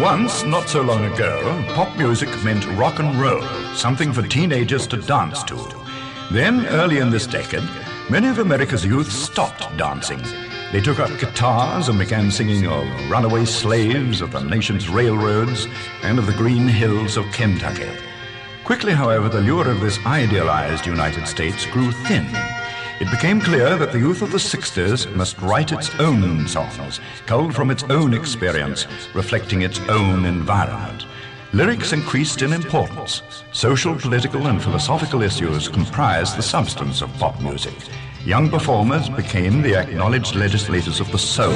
Once, not so long ago, pop music meant rock and roll, something for teenagers to dance to. Then, early in this decade, many of America's youth stopped dancing. They took up guitars and began singing of runaway slaves of the nation's railroads and of the green hills of Kentucky. Quickly, however, the lure of this idealized United States grew thin. It became clear that the youth of the 60s must write its own songs, culled from its own experience, reflecting its own environment. Lyrics increased in importance. Social, political, and philosophical issues comprised the substance of pop music. Young performers became the acknowledged legislators of the soul.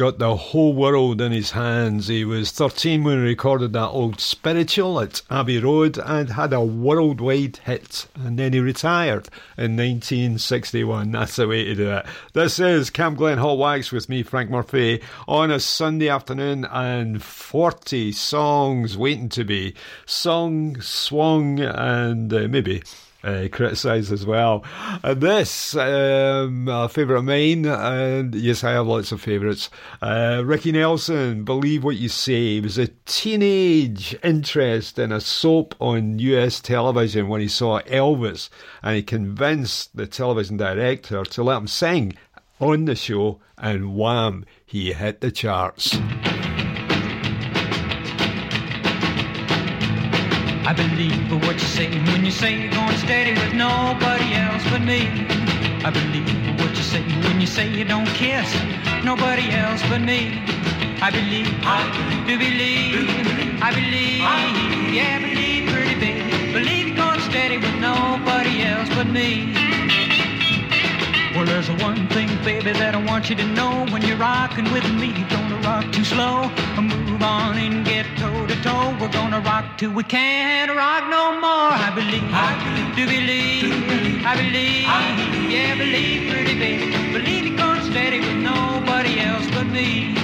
Got the whole world in his hands. He was 13 when he recorded that old spiritual at Abbey Road and had a worldwide hit. And then he retired in 1961. That's the way to do it. This is Camp Glen Hot Wax with me, Frank Murphy, on a Sunday afternoon and 40 songs waiting to be sung, swung, and uh, maybe uh, criticised as well. And this, um, a favourite of mine, and yes, I have lots of favourites. Uh, Ricky Nelson, Believe What You Say, it was a teenage interest in a soap on US television when he saw Elvis, and he convinced the television director to let him sing on the show, and wham, he hit the charts. I believe what you say when you say you're going steady with nobody else but me. I believe what you say when you say you don't kiss nobody else but me. I believe, I do believe, I believe, yeah, believe, pretty baby. Believe you're going steady with nobody else but me. Well, there's one thing, baby, that I want you to know. When you're rocking with me, don't rock too slow. Move on and get toe to toe. We're gonna rock till we can't rock no more. I believe, I believe, do believe, I believe, I believe, yeah, believe, pretty baby. Believe you're going steady with nobody else but me.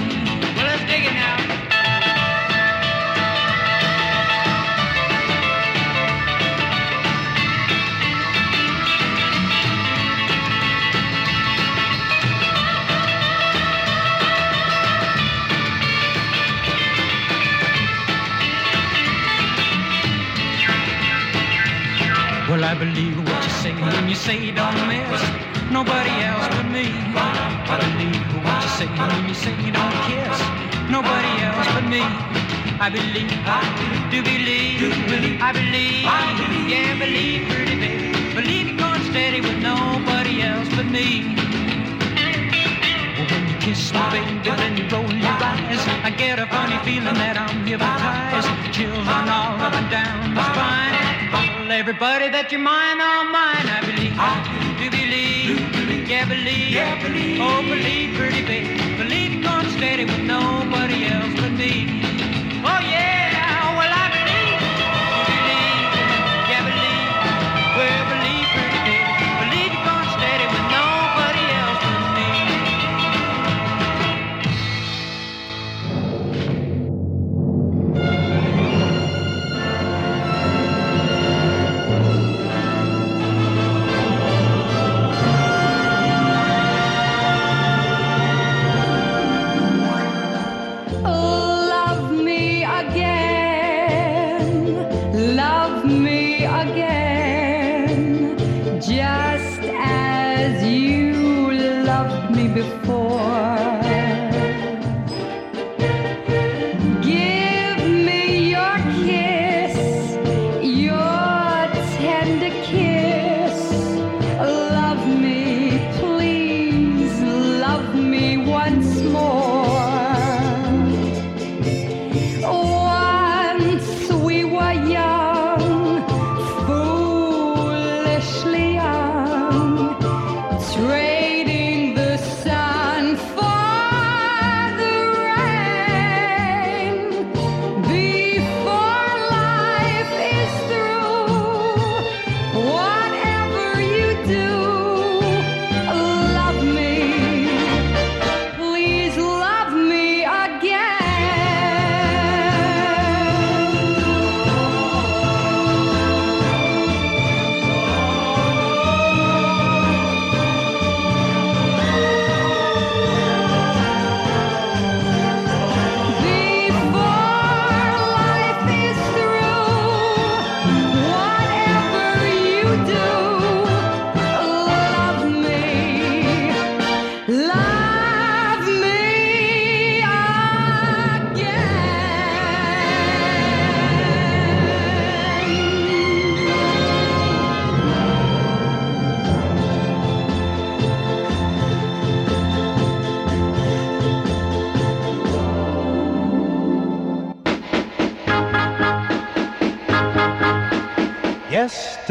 Well, I believe what you say when you say you don't miss nobody else but me. I believe what you say when you say you don't kiss nobody else but me. I believe, I do believe, I believe, yeah, believe, pretty baby. Believe you're going steady with nobody else but me. Well, when you kiss me, baby, then you roll your eyes. I get a funny feeling that I'm hypnotized. Chills run all up and down my spine. Tell everybody that you're mine, all mine. I believe, I do believe, yeah, believe, yeah believe. oh, believe, pretty baby. Believe you're gonna steady with nobody else but me.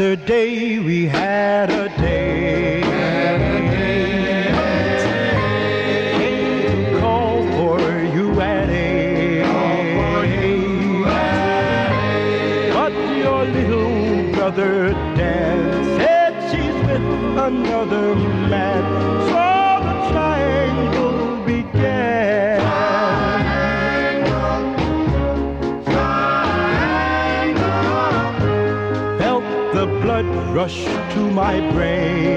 Yesterday we had rush to my brain.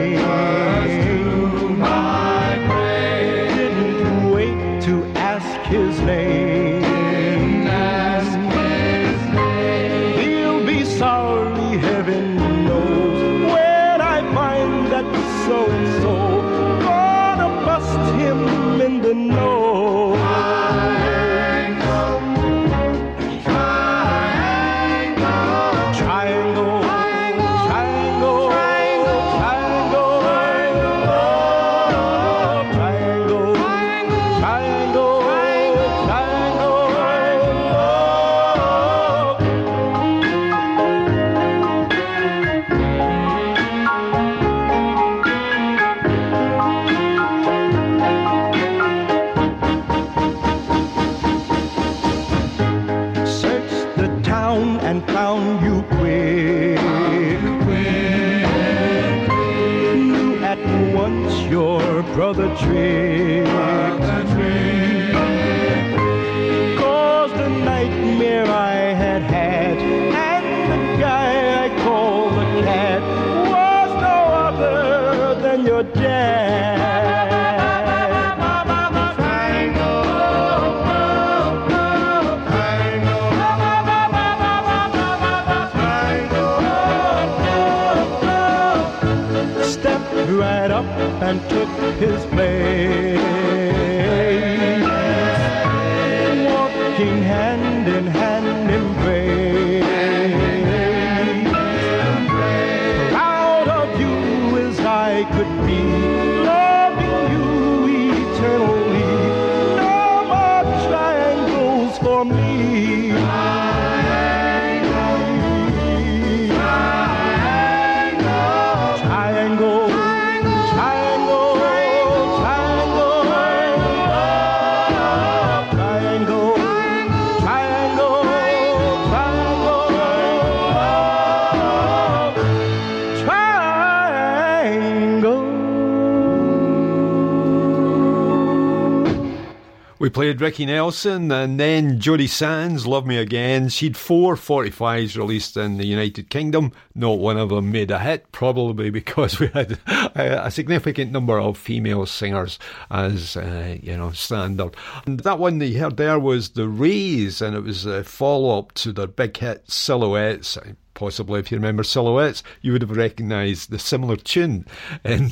We played Ricky Nelson and then Jodie Sands, Love Me Again. She'd four 45s released in the United Kingdom. Not one of them made a hit, probably because we had a, a significant number of female singers as, uh, you know, standard. And that one that you heard there was The Rays, and it was a follow up to their big hit Silhouettes possibly if you remember Silhouettes, you would have recognised the similar tune in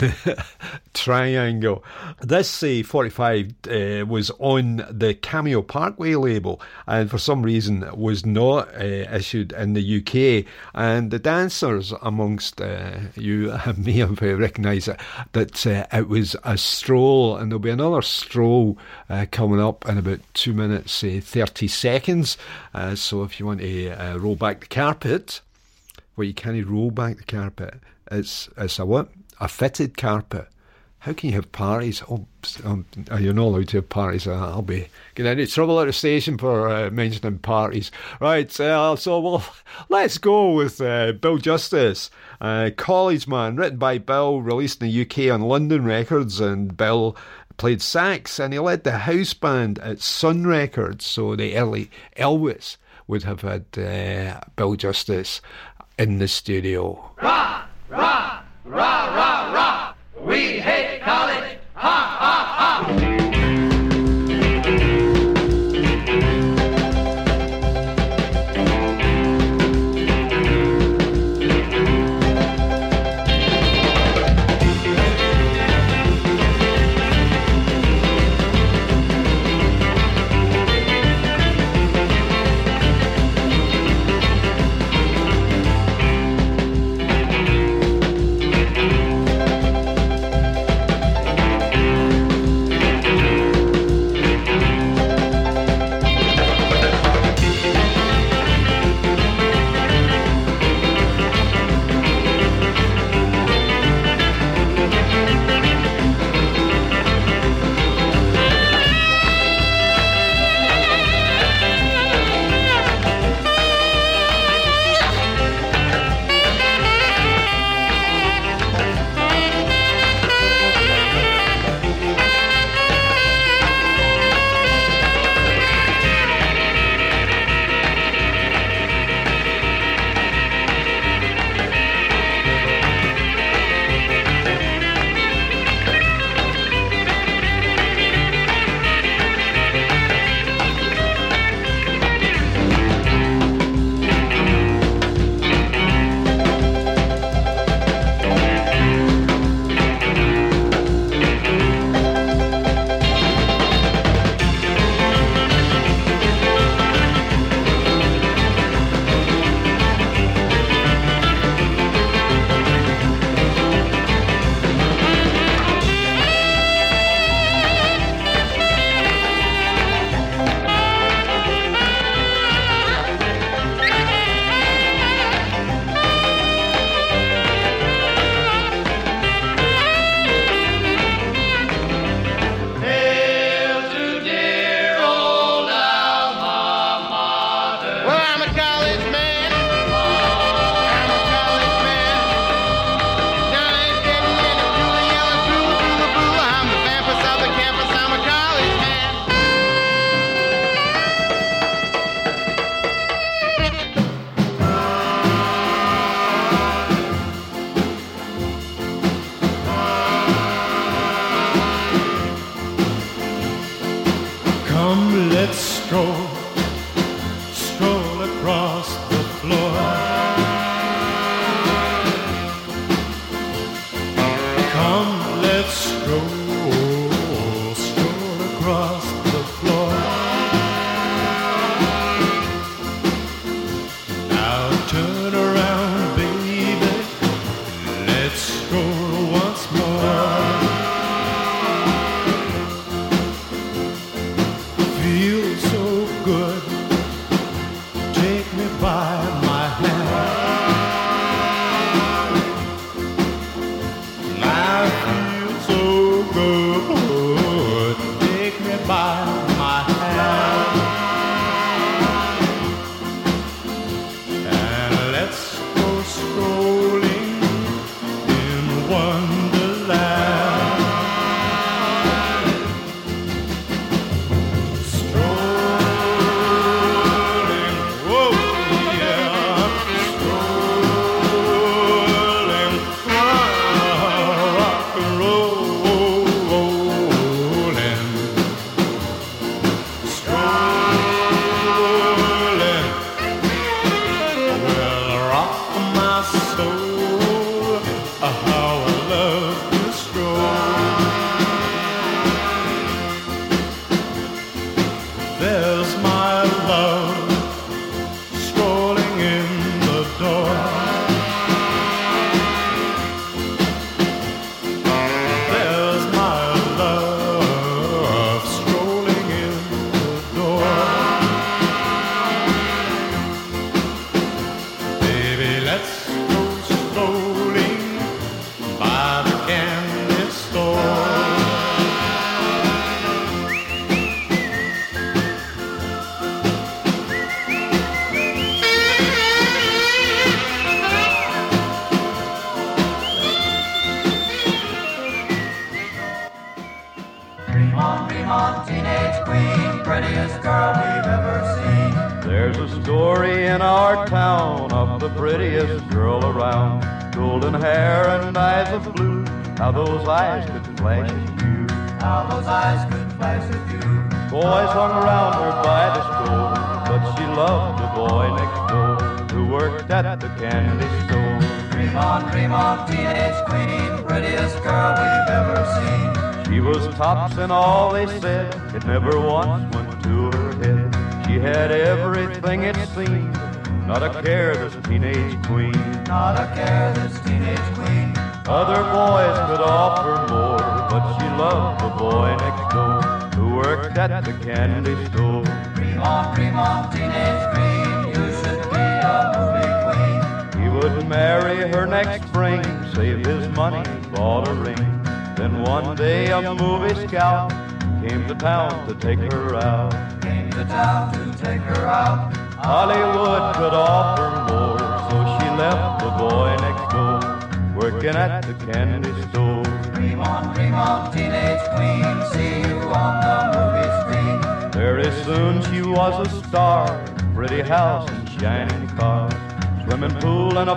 Triangle. This uh, 45 uh, was on the Cameo Parkway label and for some reason was not uh, issued in the UK. And the dancers amongst uh, you may have recognised it, that uh, it was a stroll, and there'll be another stroll uh, coming up in about two minutes, 30 seconds. so if you want to roll back the carpet, where you can't roll back the carpet. It's it's a what? A fitted carpet. How can you have parties? Oh, um, you're not allowed to have parties. Uh, I'll be getting into trouble at the station for uh, mentioning parties. Right, uh, so well, let's go with uh, Bill Justis, College Man, written by Bill, released in the UK on London Records, and Bill played sax and he led the house band at Sun Records. So the early Elvis would have had uh, Bill Justis in the studio. Rah, rah, rah, rah, rah. We hate college. Ha, ha, ha.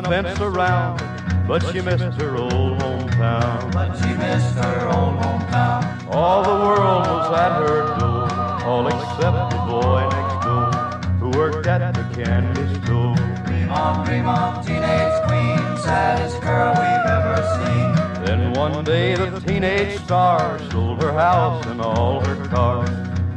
Fence around, but she missed her old hometown. But she missed her old hometown. All the world was at her door, all except the boy next door, who worked at the candy store. Dream on, dream on, teenage queen, saddest girl we've ever seen. Then one day the teenage star sold her house and all her cars,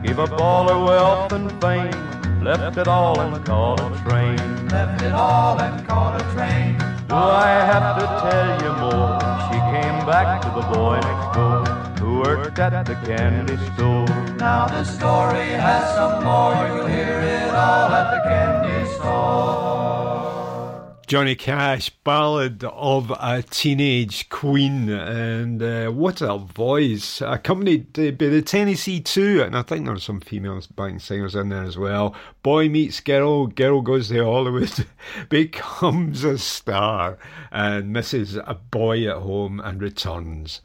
gave up all her wealth and fame, left it all and caught a train. Left it all and caught a train. Do I have to tell you more? She came back to the boy next door, who worked at the candy store. Now the story has some more, you'll hear it all at the candy store. Johnny Cash, Ballad of a Teenage Queen, and uh, what a voice! Accompanied by the Tennessee Two, and I think there's some female backing singers in there as well. Boy meets girl, girl goes to Hollywood, becomes a star, and misses a boy at home and returns.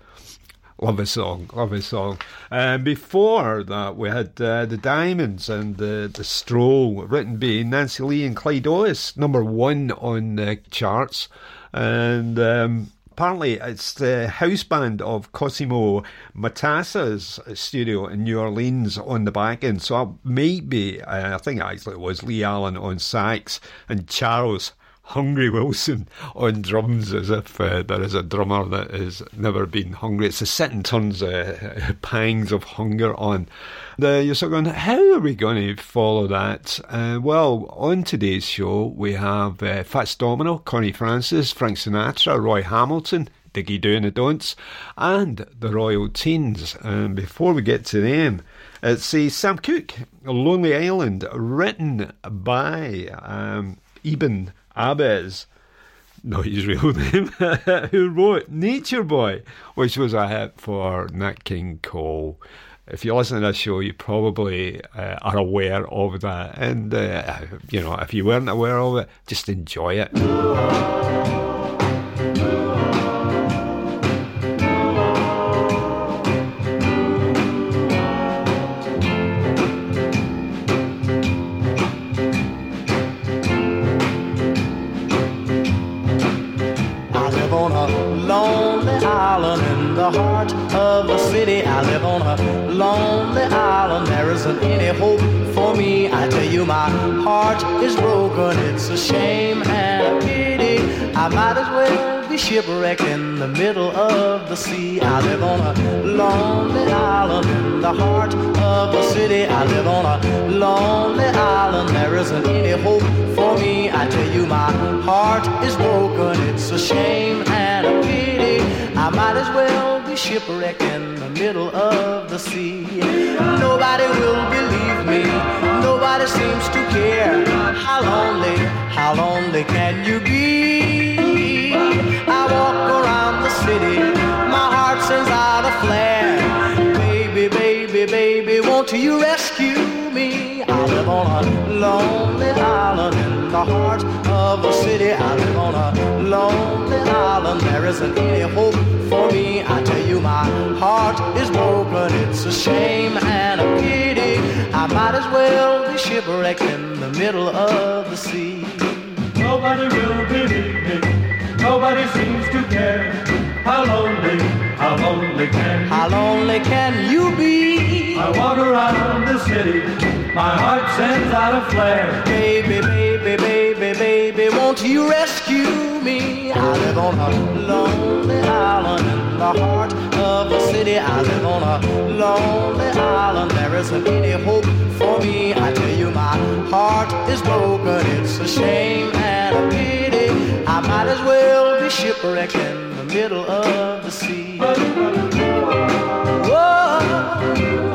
Love a song, love a song. And before that, we had uh, the Diamonds and the the Stroll, written by Nancy Lee and Clyde Otis, number one on the charts, and. Um, Apparently, it's the house band of Cosimo Matassa's studio in New Orleans on the back end. So it might be, uh, I think actually it was Lee Allen on sax and Charles Hungry Wilson on drums, as if uh, there is a drummer that has never been hungry. It's the sitting turns uh, pangs of hunger on. The, you're sort of going, how are we going to follow that? Uh, well, on today's show, we have uh, Fats Domino, Connie Francis, Frank Sinatra, Roy Hamilton, Dicky Doo and the Don'ts, and the Royal Teens. And before we get to them, it's a Sam Cooke, Lonely Island, written by um, Eden Ahbez, not his real name, who wrote Nature Boy, which was a hit for Nat King Cole. If you listen to this show, you probably uh, are aware of that. And, uh, you know, if you weren't aware of it, just enjoy it. The heart of a city. I live on a lonely island. There isn't any hope for me. I tell you, my heart is broken. It's a shame and a pity. I might as well be shipwrecked in the middle of the sea. I live on a lonely island in the heart of a city. I live on a lonely island. There isn't any hope for me. I tell you, my heart is broken. It's a shame and a pity. I might as well be shipwrecked in the middle of the sea. Nobody will believe me. Nobody seems to care. How lonely, how lonely can you be? I walk around the city. My heart sends out a flare. Baby. baby, baby, won't you rescue me? I live on a lonely island in the heart of a city. I live on a lonely island. There isn't any hope for me. I tell you, my heart is broken. It's a shame and a pity. I might as well be shipwrecked in the middle of the sea. Nobody will believe me. Nobody seems to care. How lonely, how lonely can you How lonely can you be? I walk around the city. My heart sends out a flare. Baby, baby, baby, won't you rescue me? I live on a lonely island in the heart of a city. I live on a lonely island. There isn't any hope for me. I tell you, my heart is broken. It's a shame and a pity. I might as well be shipwrecked in the middle of the sea. Whoa.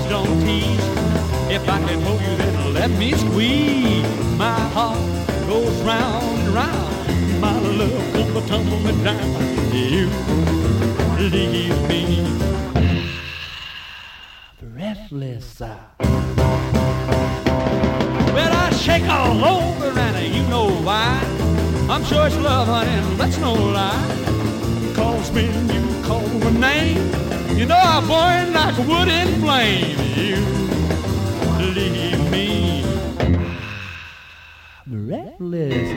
Please don't tease. If I can hold you, then let me squeeze. My heart goes round and round. My love comes a tumbling down. You leave me breathless. Well, I shake all over, and you know why. I'm sure it's love, honey, that's no lie. Cause when you call my name, you know I burn like wood in flame. You leave me breathless.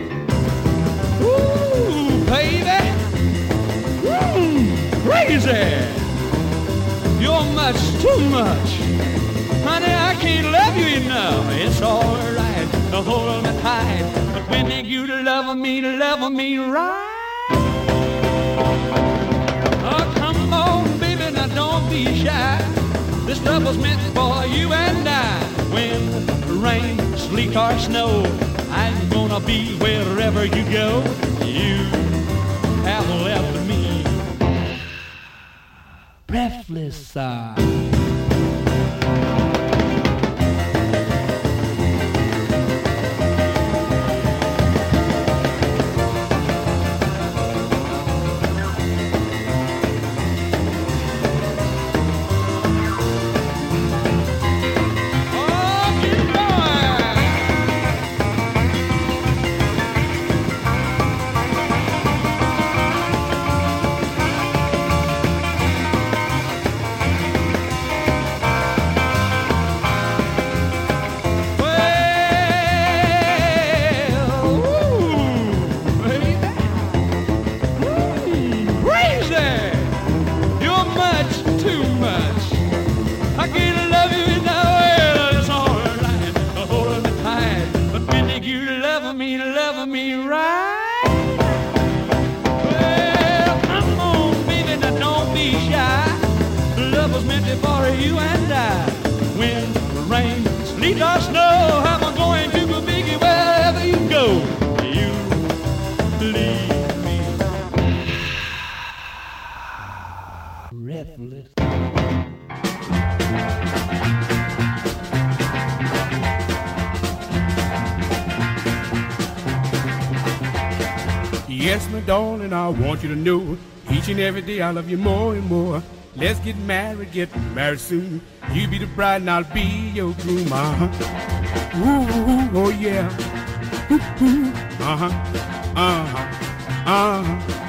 Ooh, baby, Ooh, crazy. You're much too much. Honey, I can't love you enough. It's alright to hold me tight. But when you to love me, love me right. Be shy. This love was meant for you and I. When rain, sleet, or snow, I'm gonna be wherever you go. You have left me breathless. Uh. You to know each and every day I love you more and more. Let's get married, get married soon. You be the bride and I'll be your groom. Uh-huh. Ooh, oh yeah. Ooh, ooh. Uh-huh. Uh-huh. Uh-huh.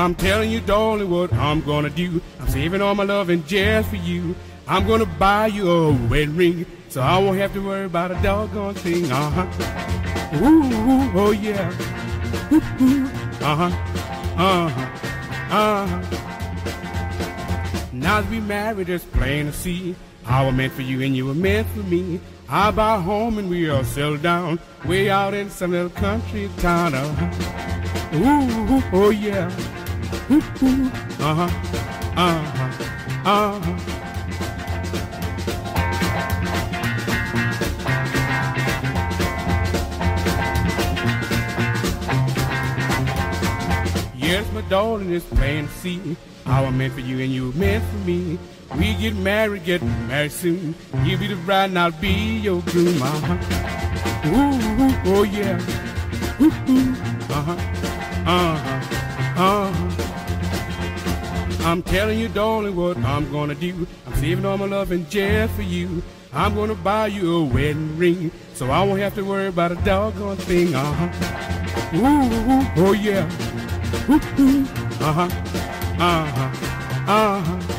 I'm telling you, darling, what I'm gonna do. I'm saving all my loving just for you. I'm gonna buy you a wedding ring, so I won't have to worry about a doggone thing. Uh-huh. Ooh, oh yeah. Ooh, ooh. Uh-huh. Uh-huh. Uh-huh. Now that we married, it's plain to see. I was meant for you and you were meant for me. I buy a home and we all settle down way out in some little country town. Uh-huh. Ooh, oh yeah. Ooh, ooh. Uh-huh. Uh-huh. Uh-huh. my darling, it's plain to see. how I meant for you and you meant for me. We get married, get married soon. You be the bride and I'll be your groom. Uh-huh. Ooh, ooh, oh yeah. Ooh, ooh. Uh-huh. Uh-huh. Uh-huh. I'm telling you, darling, what I'm gonna do. I'm saving all my love and just for you. I'm gonna buy you a wedding ring, so I won't have to worry about a doggone thing. Uh-huh. Ooh, ooh, oh yeah. Uh-huh. Uh-huh. Uh-huh.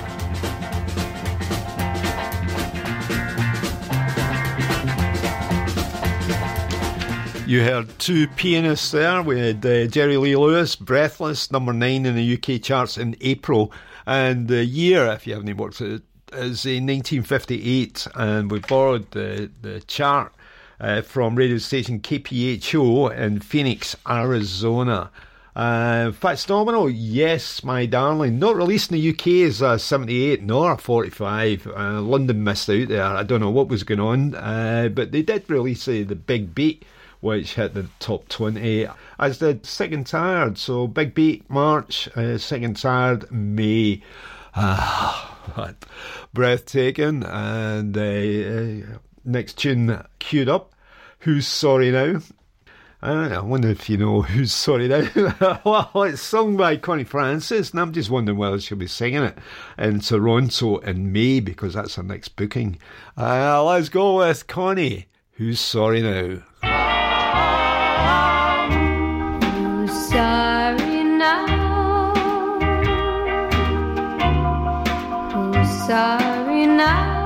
You heard two pianists there. We had uh, Jerry Lee Lewis, Breathless, number nine in the UK charts in April. And the year, if you haven't worked it, is uh, 1958. And we borrowed the, the chart uh, from radio station KPHO in Phoenix, Arizona. Uh, Fats Domino, yes, my darling. Not released in the UK as a 78 nor a 45. Uh, London missed out there. I don't know what was going on, uh, but they did release uh, the Big Beat, which hit the top 20, as did Sick and Tired. So Big Beat, March, uh, Sick and Tired, May. Ah, breathtaking. And uh, uh, next tune queued up. Who's Sorry Now? I wonder if you know who's sorry now. well, it's sung by Connie Francis, and I'm just wondering whether she'll be singing it in Toronto in May because that's her next booking. Uh, let's go with Connie. Who's sorry now? Who's sorry now? Who's sorry now?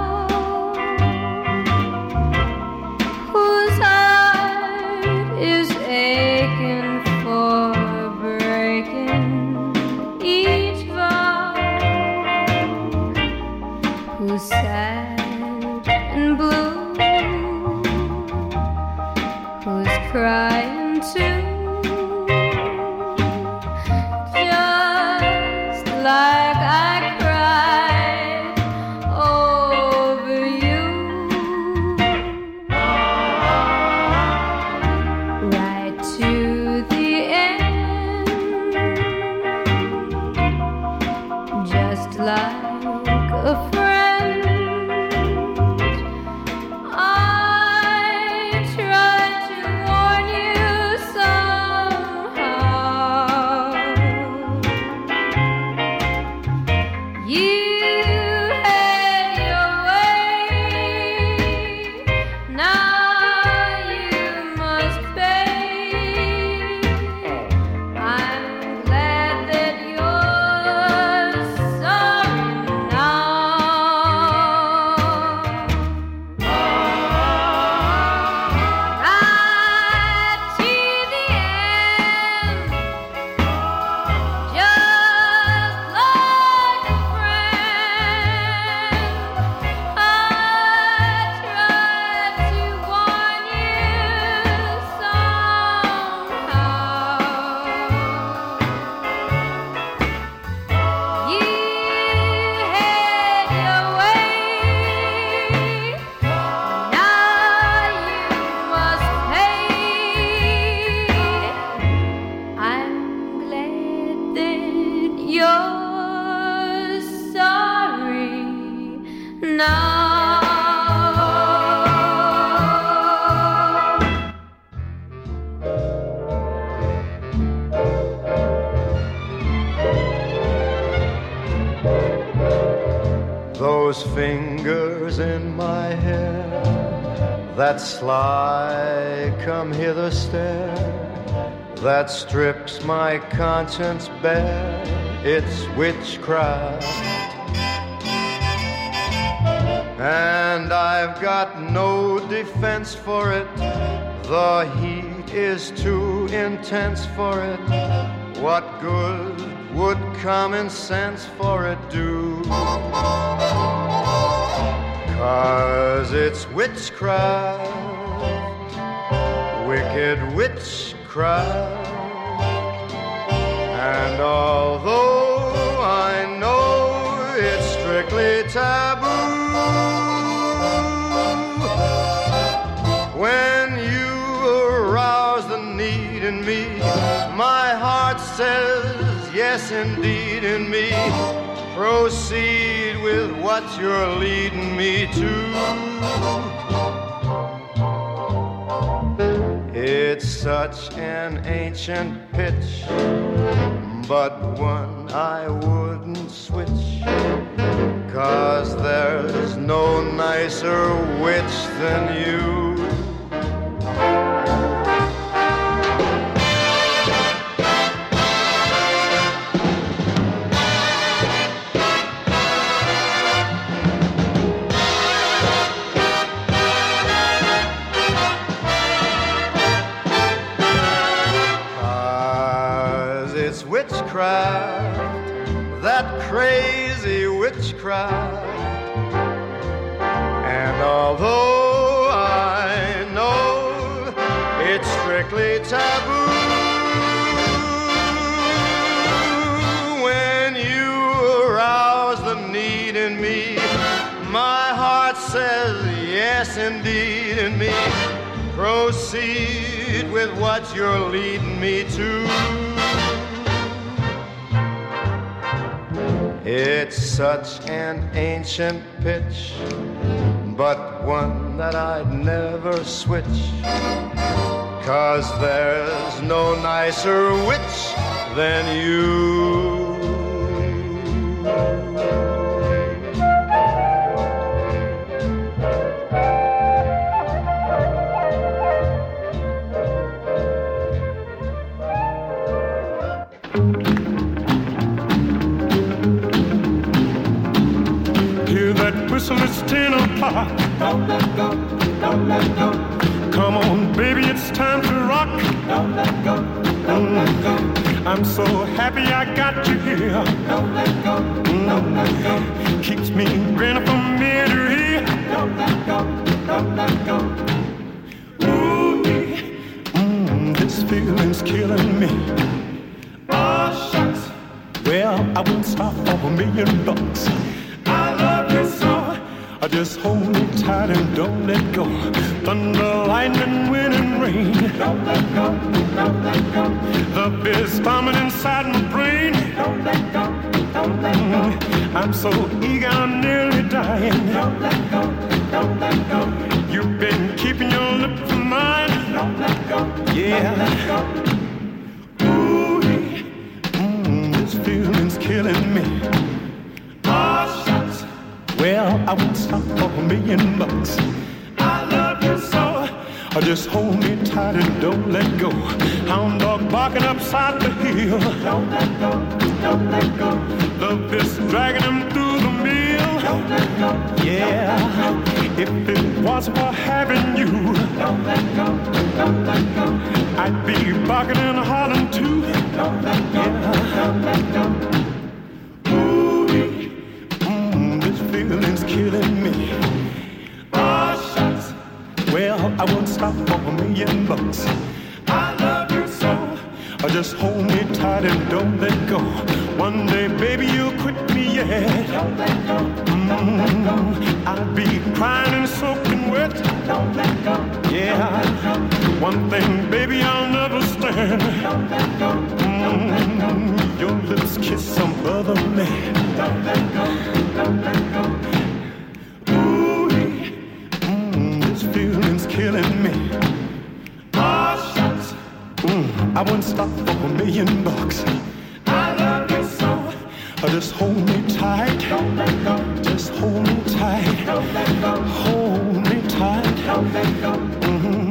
Who's conscience bare, it's witchcraft. And I've got no defense for it, the heat is too intense for it. What good would common sense for it do? Cause it's witchcraft, wicked witchcraft. Although I know it's strictly taboo, when you arouse the need in me, my heart says yes, indeed, in me. Proceed with what you're leading me to. It's such an ancient pitch, but one I wouldn't switch. Cause there's no nicer witch than you. Although I know it's strictly taboo, when you arouse the need in me, my heart says yes, indeed, in me. Proceed with what you're leading me to. It's such an ancient pitch, but one that I'd never switch. Cause there's no nicer witch than you. Whistle, it's ten o'clock. Don't let go, don't let go. Come on, baby, it's time to rock. Don't let go, don't let go. I'm so happy I got you here. Don't let go, don't let go. Keeps me grinning from ear to ear. Don't let go, don't let go. Ooh, mm, this feeling's killing me. Oh, shucks. Well, I won't stop for a million bucks. Just hold me tight and don't let go. Thunder, lightning, wind, and rain. Don't let go, don't let go. The beer's bombing inside my brain. Don't let go, don't let go. I'm so eager, I'm nearly dying. Don't let go, don't let go. You've been keeping your lips from mine. Don't let go, yeah. Don't let go. Ooh, mm, this feeling's killing me. Well, I won't stop for a million bucks. I love you so. Just hold me tight and don't let go. Hound dog barking upside the hill. Don't let go, don't let go. Love is dragging him through the mill. Don't let go, yeah. If it wasn't for having you, don't let go, don't let go. I'd be barking and hollering too. Don't let go, don't let go. Feeling's killing me. Oh, shucks. Well, I won't stop for a million bucks. Just hold me tight and don't let go. One day, baby, you'll quit me, yeah. Don't let go. Mm, I'll be crying and soaking wet. Don't let go. Yeah. One thing, baby, I'll never stand. Don't let go. Mm, your lips kiss some other man. Don't let go. Don't let go. Ooh, mm, this feeling's killing me. Mm, I wouldn't stop for a million bucks. I love you so. Just hold me tight. Don't let go. Just hold me tight. Don't let go. Hold me tight. Don't let go. Mm-hmm.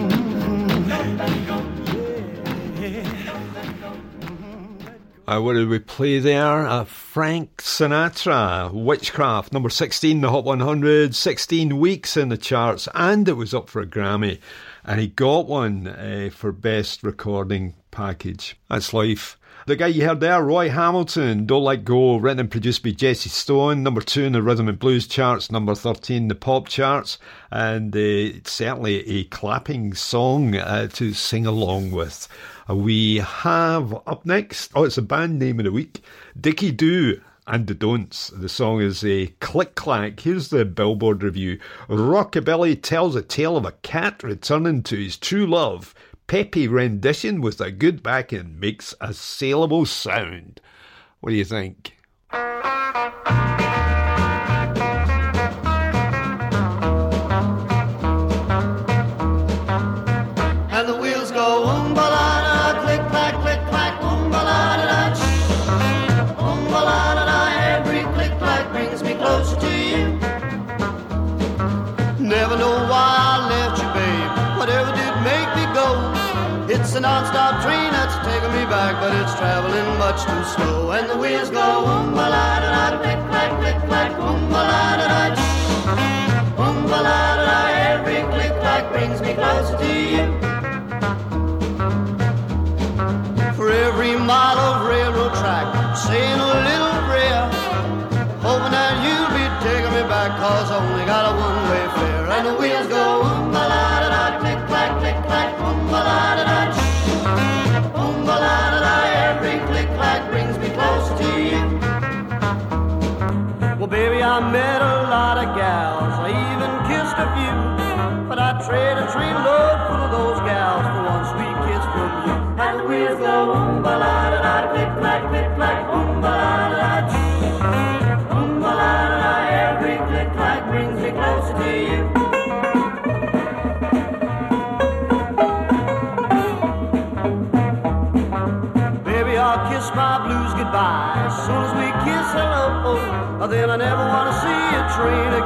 Uh, what did we play there? Uh, Frank Sinatra, Witchcraft, number 16, the Hot 100, 16 weeks in the charts, and it was up for a Grammy. And he got one uh, for Best Recording Package. That's life. The guy you heard there, Roy Hamilton, Don't Let Go, written and produced by Jesse Stone, number two in the Rhythm and Blues charts, number 13 in the pop charts, and uh, it's certainly a clapping song uh, to sing along with. We have up next, oh, it's a band name of the week, Dicky Doo and the don'ts. The song is a click clack. Here's the Billboard review Rockabilly tells a tale of a cat returning to his true love. Peppy rendition with a good backing makes a saleable sound. What do you think? much too slow, and the wheels go on, well, I train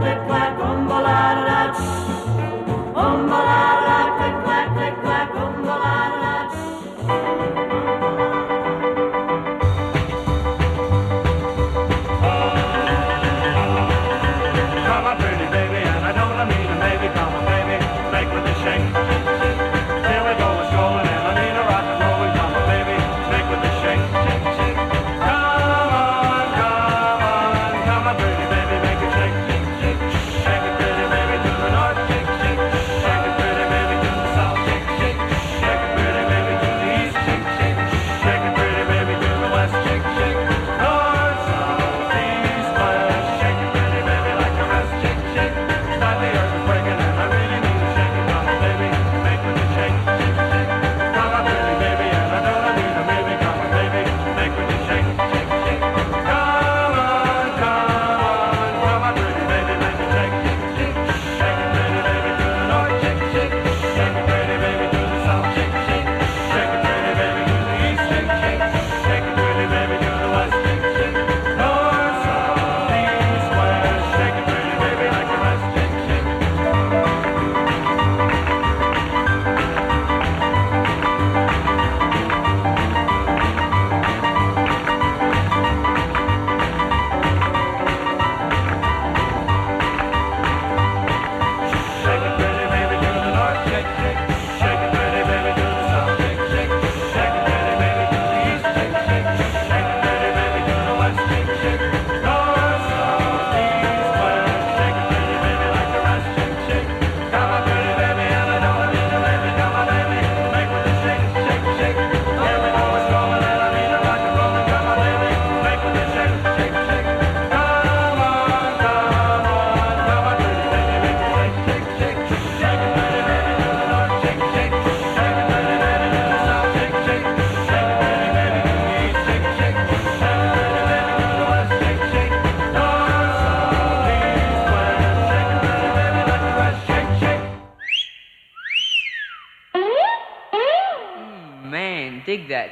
chocolate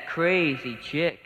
crazy chick.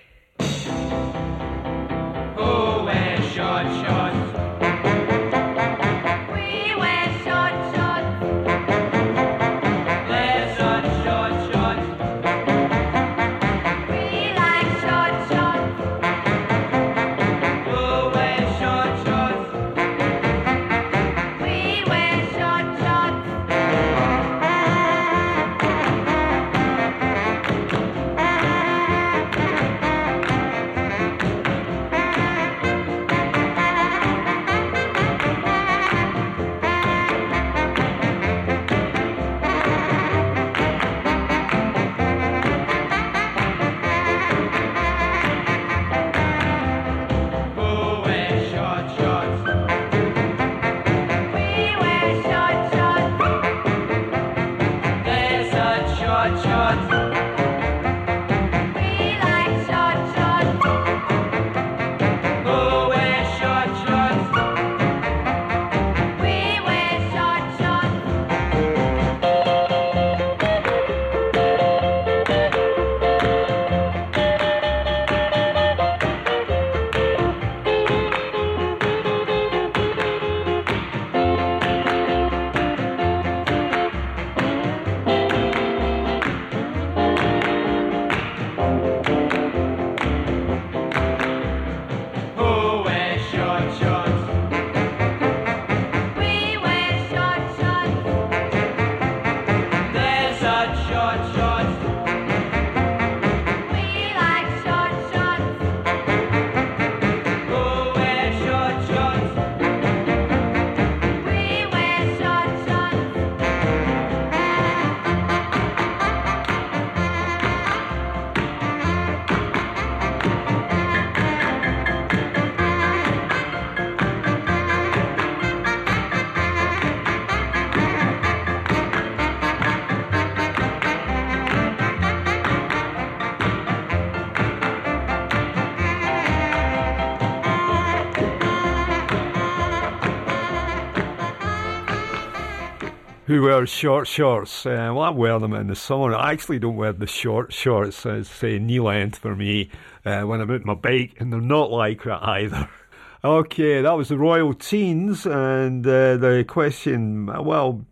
Who wears short shorts. Uh, well, I wear them in the summer. I actually don't wear the short shorts, as say knee length for me, uh, when I'm out my bike, and they're not lycra either. Okay, that was the Royal Teens, and uh, the question, well,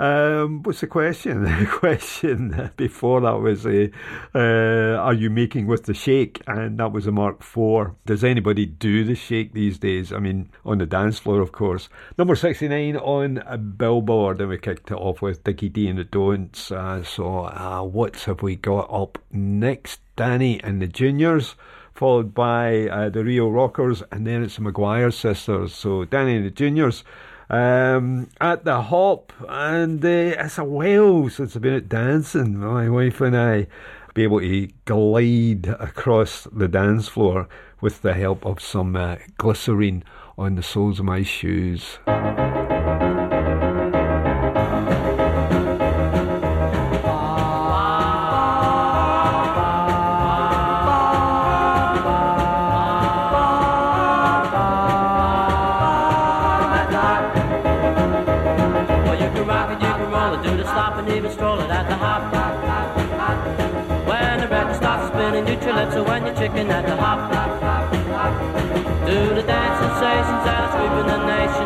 um, what's the question? The question before that was, uh, uh, are you making with the shake? And that was a Mark IV. Does anybody do the shake these days? I mean, on the dance floor, of course. Number 69 on a Billboard, and we kicked it off with Dickie D and the Don'ts. Uh, so, uh, what have we got up next? Danny and the Juniors followed by uh, the Rio Rockers, and then it's the McGuire sisters. So Danny and the Juniors um, at the Hop, and uh, it's a while since I've been at dancing. My wife and I be able to glide across the dance floor with the help of some uh, glycerine on the soles of my shoes. Are when you're chicken at the hop. Do the dance that are sweeping the nation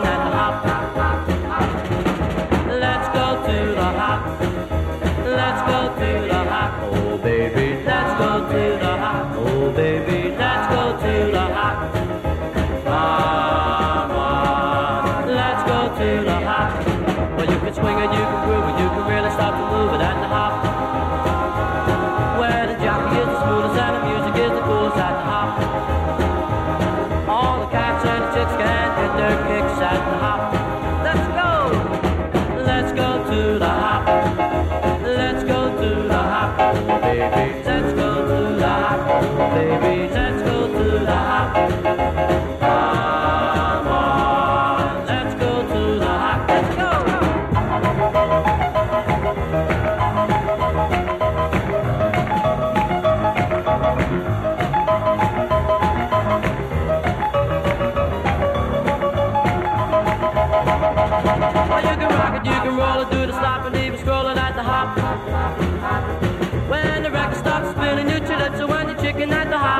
when you're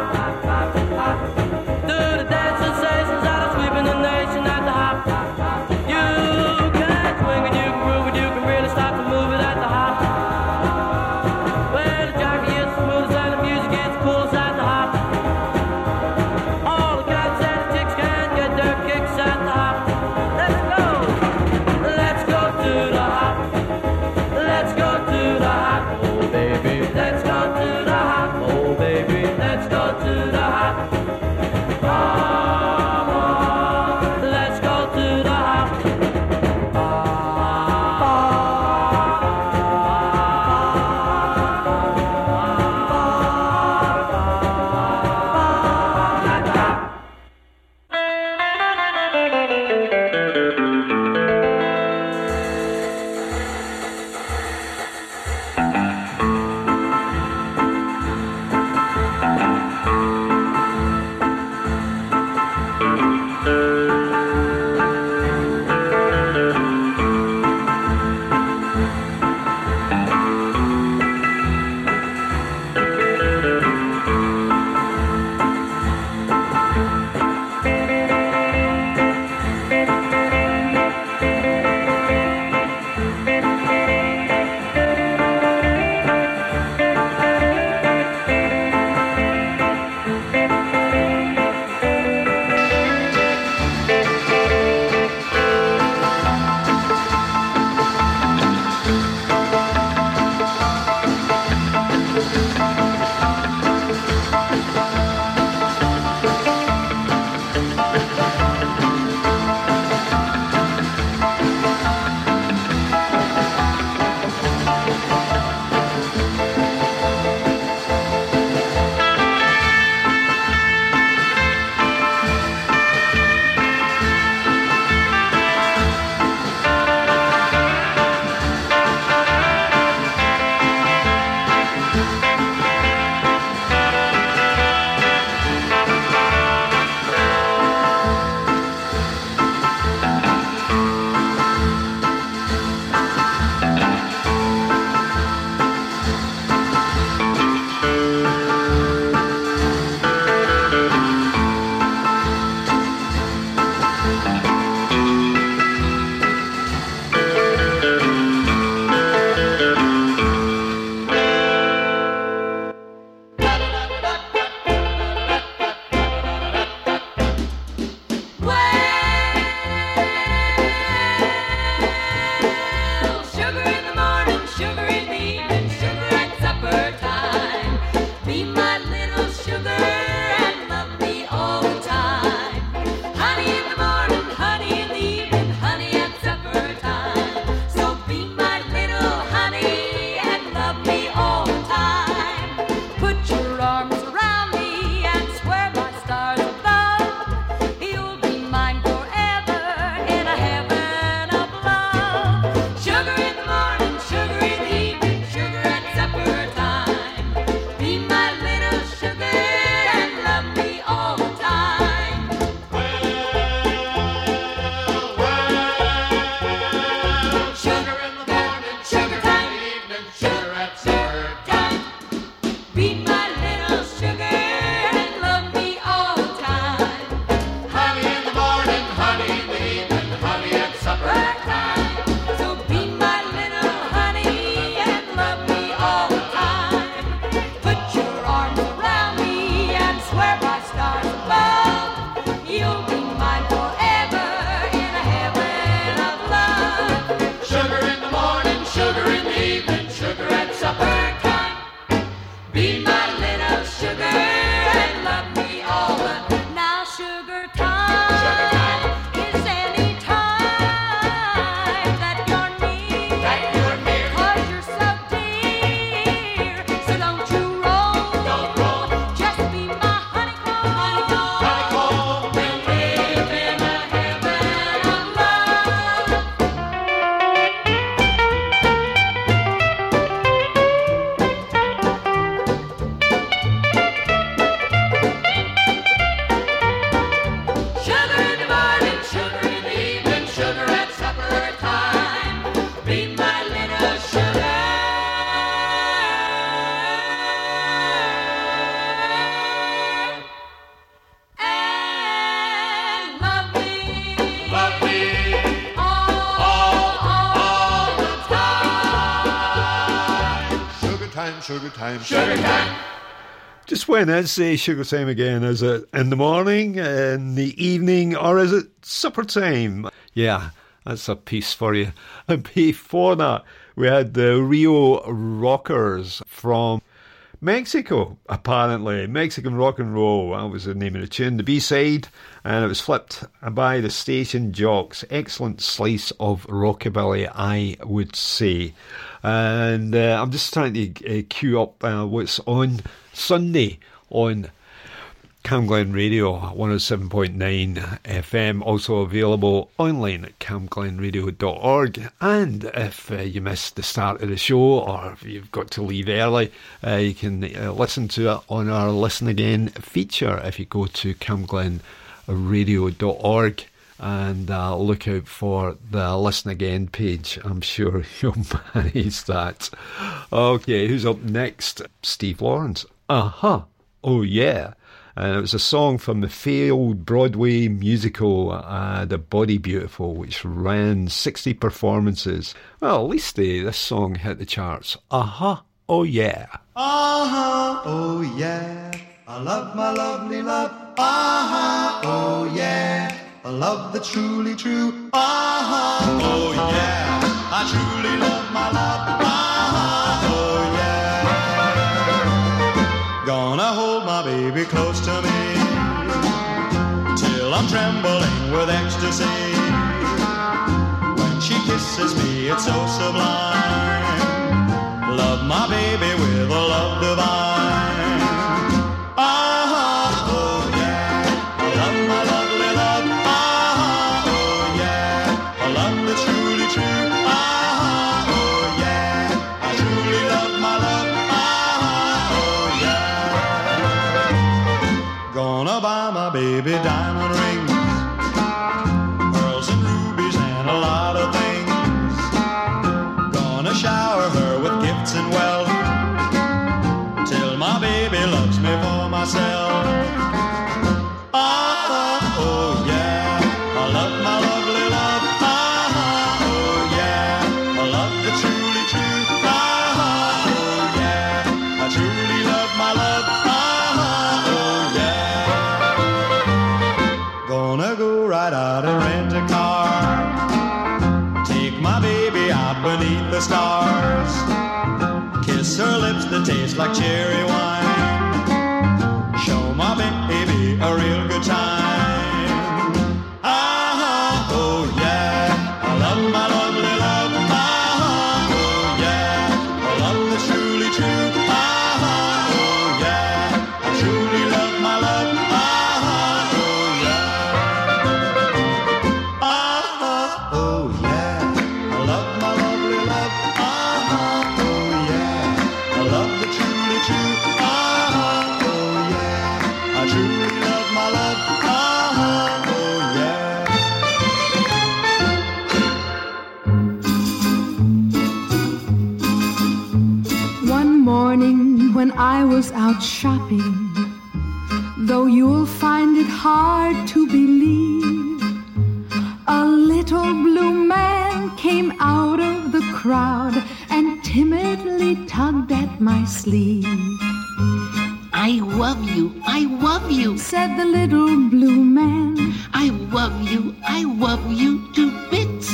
time, sugar time. Just when is the sugar time again? Is it in the morning, in the evening, or is it supper time? Yeah, that's a piece for you. And before that, we had the Rio Rockers from Mexico, apparently. Mexican rock and roll, that was the name of the tune. The B side, and it was flipped by the station jocks. Excellent slice of rockabilly, I would say. And uh, I'm just trying to uh, queue up uh, what's on Sunday on Camglen Radio 107.9 FM, also available online at camglenradio.org. And if uh, you missed the start of the show or if you've got to leave early, uh, you can uh, listen to it on our Listen Again feature if you go to camglenradio.org and uh, look out for the Listen Again page. I'm sure you'll manage that. Okay, who's up next? Steve Lawrence. Uh huh. Oh, yeah. And it was a song from the failed Broadway musical, uh, The Body Beautiful, which ran 60 performances. Well, at least they, this song hit the charts. Uh huh. Oh, yeah. Uh-huh, oh yeah. I love my lovely love. Uh-huh, oh yeah. A love that's truly true. Uh-huh, oh yeah. I truly love my love. Uh-huh, oh yeah. Gonna hold my baby close to me till I'm trembling with ecstasy. When she kisses me, it's so sublime. Was out shopping, though you'll find it hard to believe, a little blue man came out of the crowd and timidly tugged at my sleeve. I love you, I love you, said the little blue man. I love you, I love you to bits.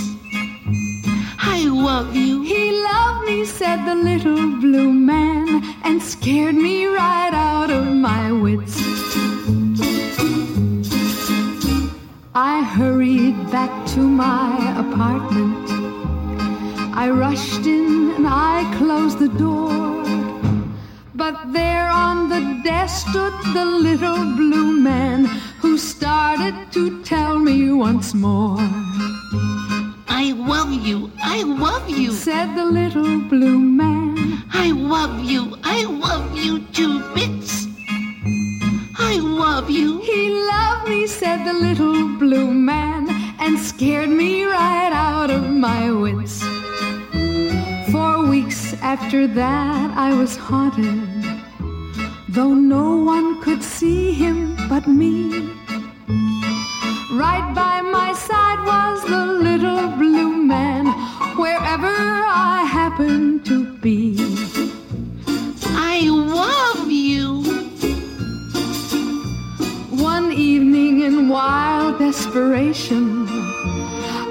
I love you. He loved me, said the little blue man, and scared me right out of my wits. I hurried back to my apartment. I rushed in and I closed the door. But there on the desk stood the little blue man who started to tell me once more. I love you, I love you, said the little blue man. I love you, I love you to bits. I love you. He loved me, said the little blue man, and scared me right out of my wits. For weeks after that, I was haunted, though no one could see him but me. Right by my side was the little blue man, wherever I happened to be. I love you. One evening in wild desperation,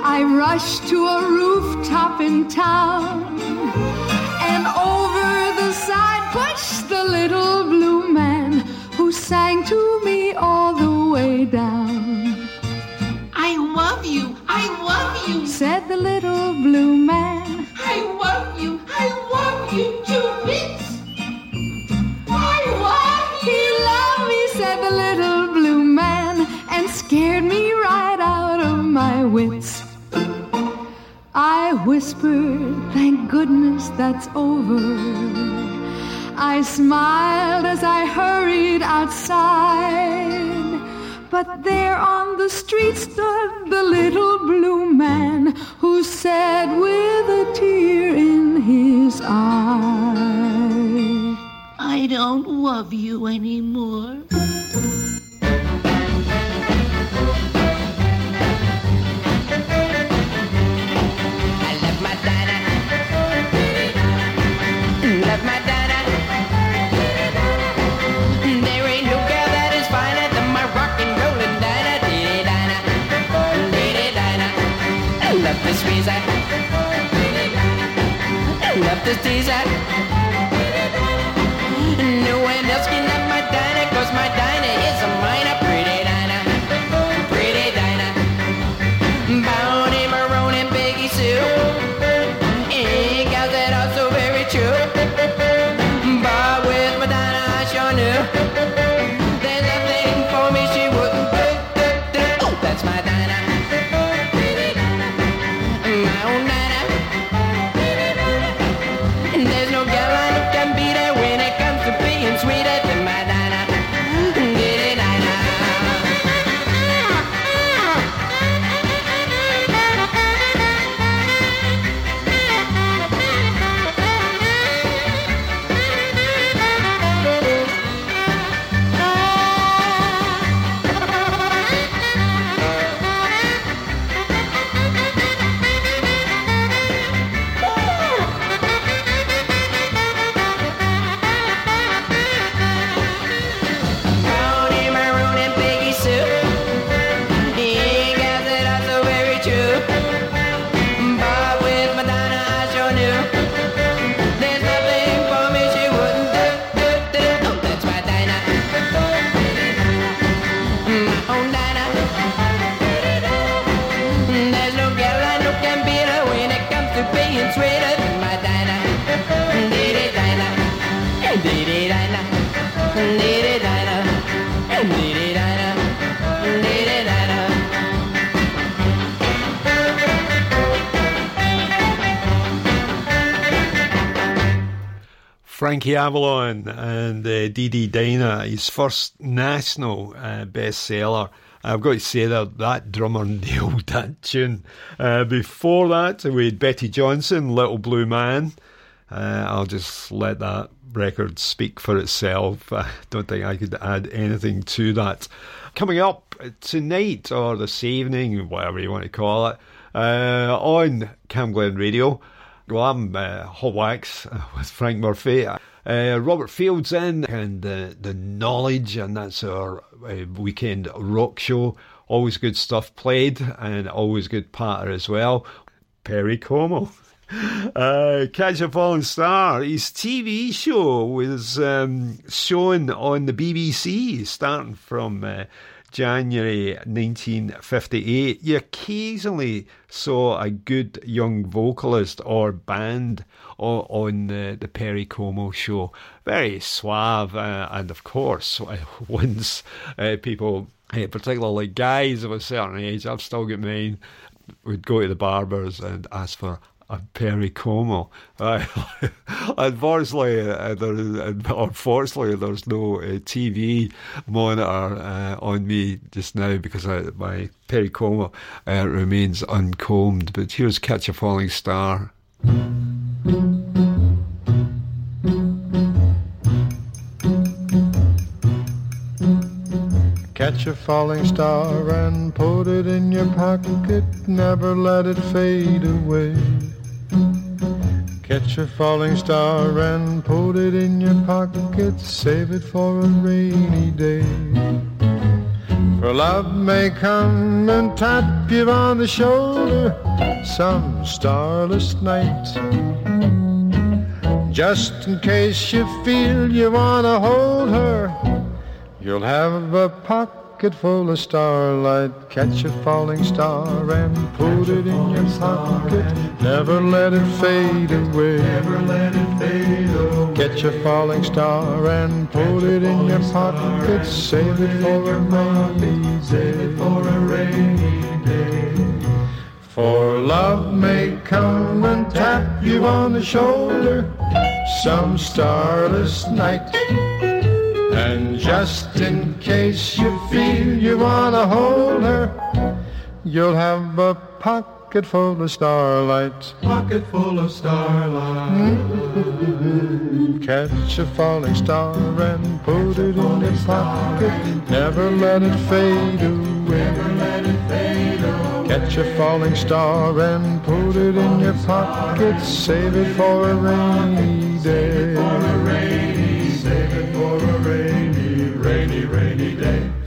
I rushed to a rooftop in town and over the side pushed the little blue man who sang to me all the way down. I love you. I love you. Said the little blue man. I love you. I love you too, Vince. I love you. He loved me, said the little blue man, and scared me right out of my wits. I whispered, thank goodness that's over. I smiled as I hurried outside. But there on the street stood the little blue man who said with a tear in his eye, I don't love you anymore. This teaser. Frankie Avalon and uh, Dede Dinah, his first national uh, bestseller. I've got to say that that drummer nailed that tune. Uh, before that, we had Betty Johnson, Little Blue Man. Uh, I'll just let that record speak for itself. I don't think I could add anything to that. Coming up tonight or this evening, whatever you want to call it, uh, on Cam Glen Radio. Well, I'm uh, Hot Wax uh, with Frank Murphy. Uh, Robert Fields in and uh, the knowledge, and that's our uh, weekend rock show. Always good stuff played, and always good patter as well. Perry Como. Uh, Catch a Falling Star. His TV show was um, shown on the BBC starting from uh, January 1958. You occasionally saw a good young vocalist or band on the, the Perry Como show. Very suave, uh, and of course, once uh, people, uh, particularly guys of a certain age, I've still got mine, would go to the barbers and ask for a Perry Como. Unfortunately, uh, there, unfortunately, there's no uh, TV monitor uh, on me just now because I, my Perry Como uh, remains uncombed. But here's Catch a Falling Star. Catch a falling star and put it in your pocket, never let it fade away. Catch a falling star and put it in your pocket, save it for a rainy day. For love may come and tap you on the shoulder some starless night. Just in case you feel you wanna hold her, you'll have a pocket full of starlight. Catch a falling star and put it in your pocket. Never let it fade away. Never let it fade away. Catch a falling star and put it in your pocket. Save it for a rainy day. Save it for a rainy day. For love may come and tap you on the shoulder some starless night. And just in case you feel you wanna hold her, you'll have a pocket full of starlight. Pocket full of starlight. Catch a falling star and put it in your pocket. Never let it fade away. Never let it fade away. Catch a falling star and put it in your pocket. Save it for a rainy day.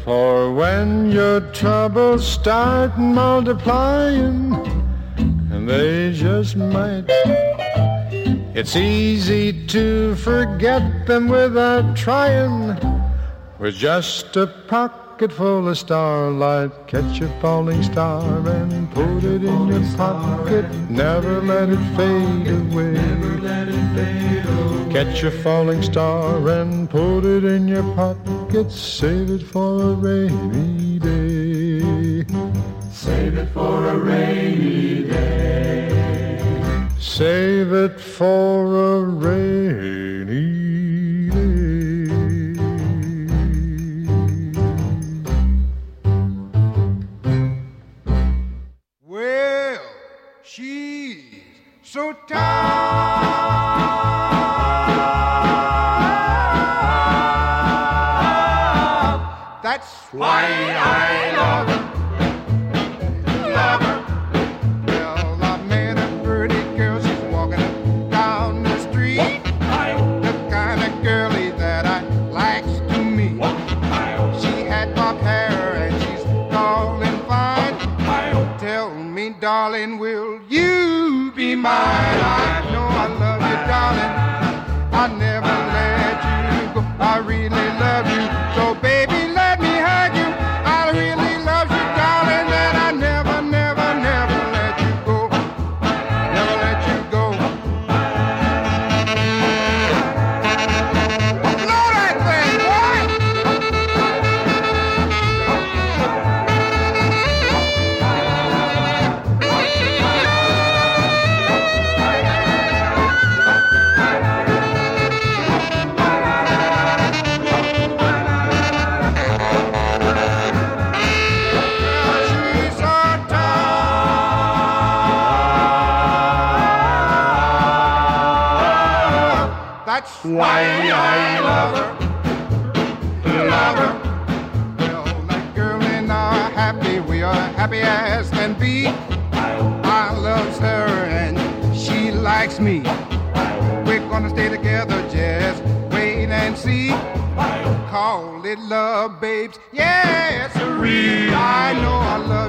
For when your troubles start multiplying, and they just might. It's easy to forget them without trying. With just a pocket full of starlight, catch a falling star and put it in your pocket. Never let it fade away. Never let it fade away. Catch a falling star and put it in your pocket. Save it for a rainy day. Save it for a rainy day. Save it for a rainy day. Well, she's so tired. Why I Why I love her. Love her. Well, that girl and I are happy. We are happy as can be. I loves her and she likes me. We're gonna stay together, just wait and see. Call it love, babes. Yes, sirree. I know I love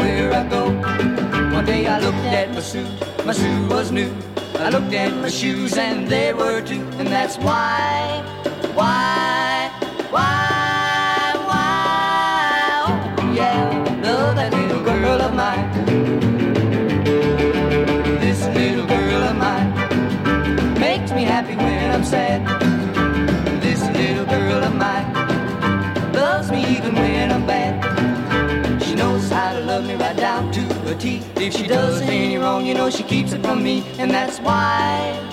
everywhere I go. One day I looked at my suit, my suit was new. I looked at my shoes and they were too, and that's why, she keeps it from me, and that's why,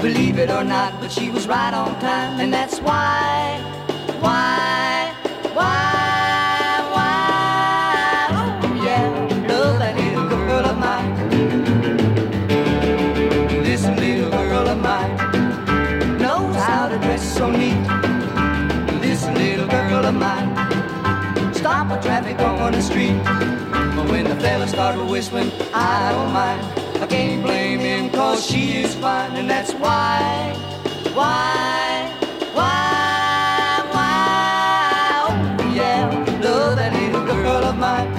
Believe it or not, but she was right on time, and that's why, why, why, why, oh yeah, love that little girl of mine. This little girl of mine knows how to dress so neat. This little girl of mine stop traffic on the street. But when the fellas start whistling, I don't mind. Him cause she is fine, and that's why, why, why, why, oh yeah, love that little girl of mine.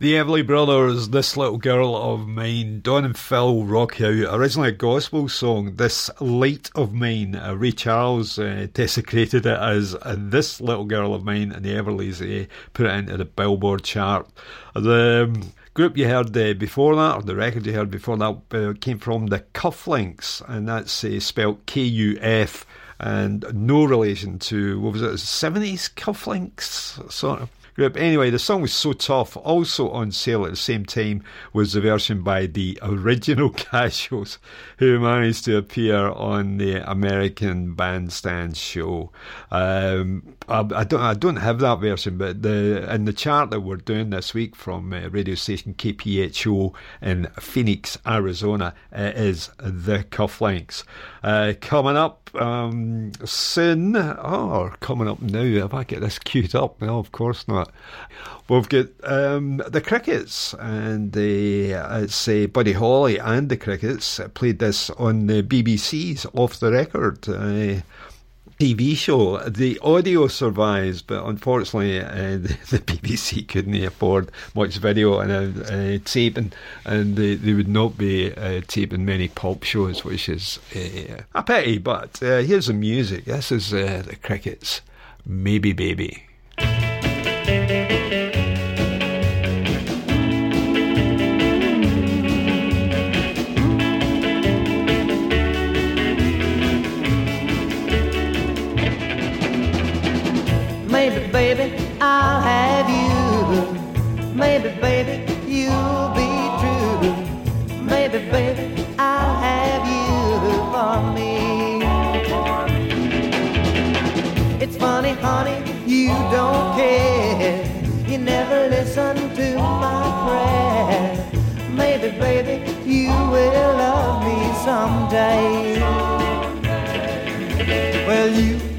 The Everly Brothers, This Little Girl of Mine, Don and Phil rock out. Originally a gospel song, This Light of Mine. Uh, Ray Charles uh, desecrated it as uh, This Little Girl of Mine, and the Everlys uh, put it into the Billboard chart. The um, group you heard uh, before that, or the record you heard before that, uh, came from the Kuf-Linx, and that's uh, spelled K U F, and no relation to, what was it, 70s Cufflinks, sort of group. Anyway, the song was so tough. Also on sale at the same time was the version by the original Casuals, who managed to appear on the American Bandstand show. Um, I, don't, I don't have that version, but the in the chart that we're doing this week from uh, radio station KPHO in Phoenix, Arizona, is the Kuf-Linx. Uh, coming up um, soon, oh, coming up now. If I get this queued up, no, of course not. We've got um, the Crickets, and the, it's uh, Buddy Holly and the Crickets played this on the BBC's Off the Record. TV show. The audio survives, but unfortunately, uh, the, the, BBC couldn't afford much video and uh, uh, taping, and they, they would not be uh, taping many pulp shows, which is uh, a pity. But here's the music. This is the Crickets, Maybe Baby.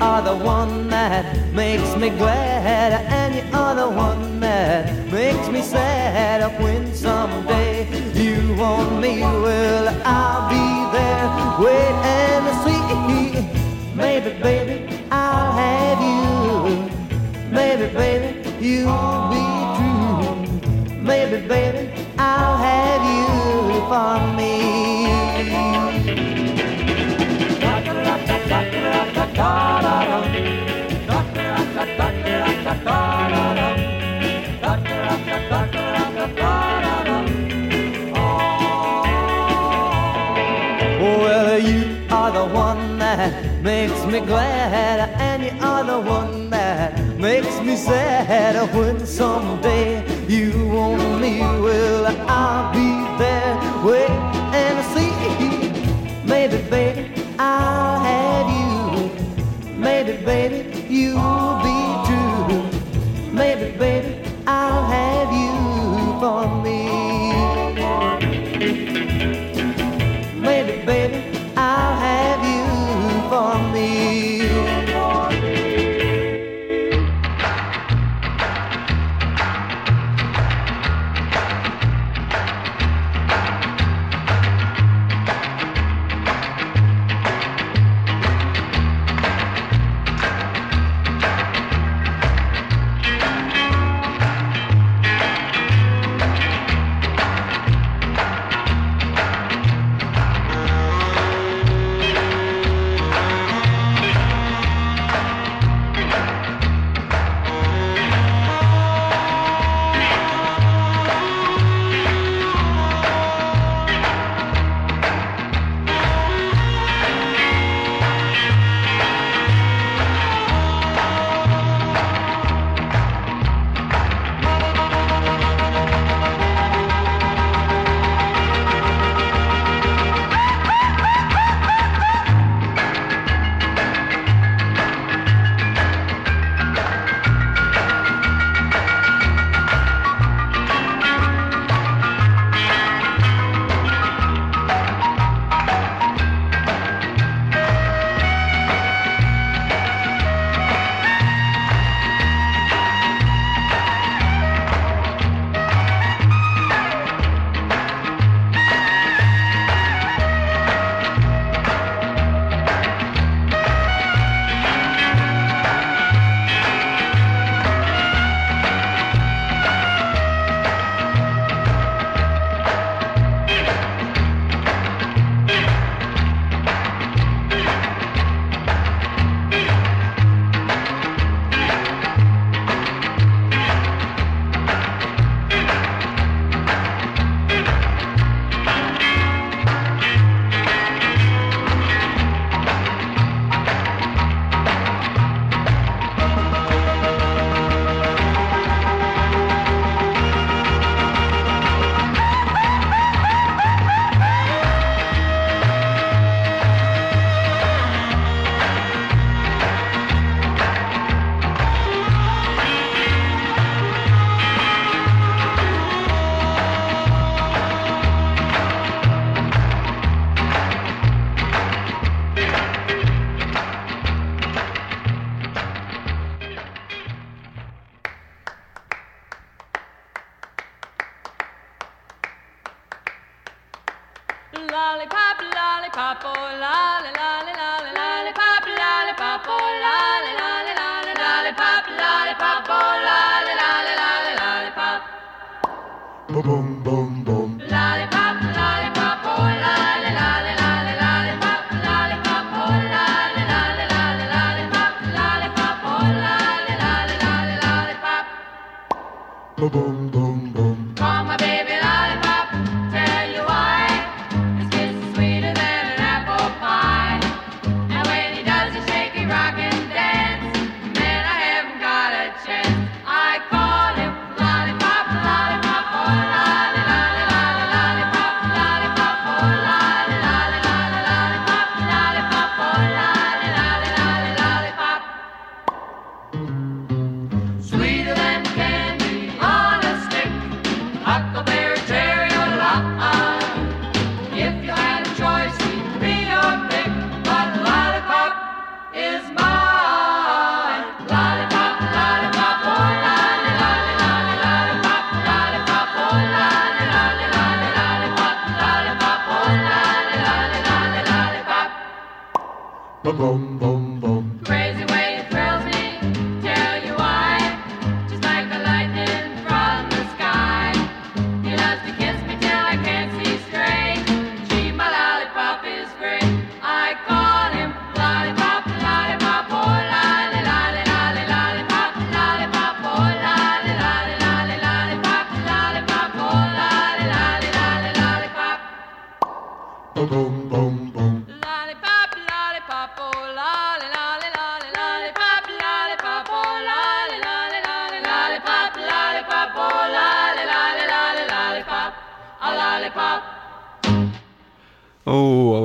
Are the one that makes me glad, and you are the one that makes me sad. Up when someday you want me, well, I'll be there. Wait and see. Maybe, baby, I'll have you. Maybe, baby, you'll be true. Maybe, baby, I'll have you for me. Makes me glad, and you are the one that makes me glad of any other one that makes me sad. When someday you want me, well, I'll be there. Wait and see. Maybe, baby,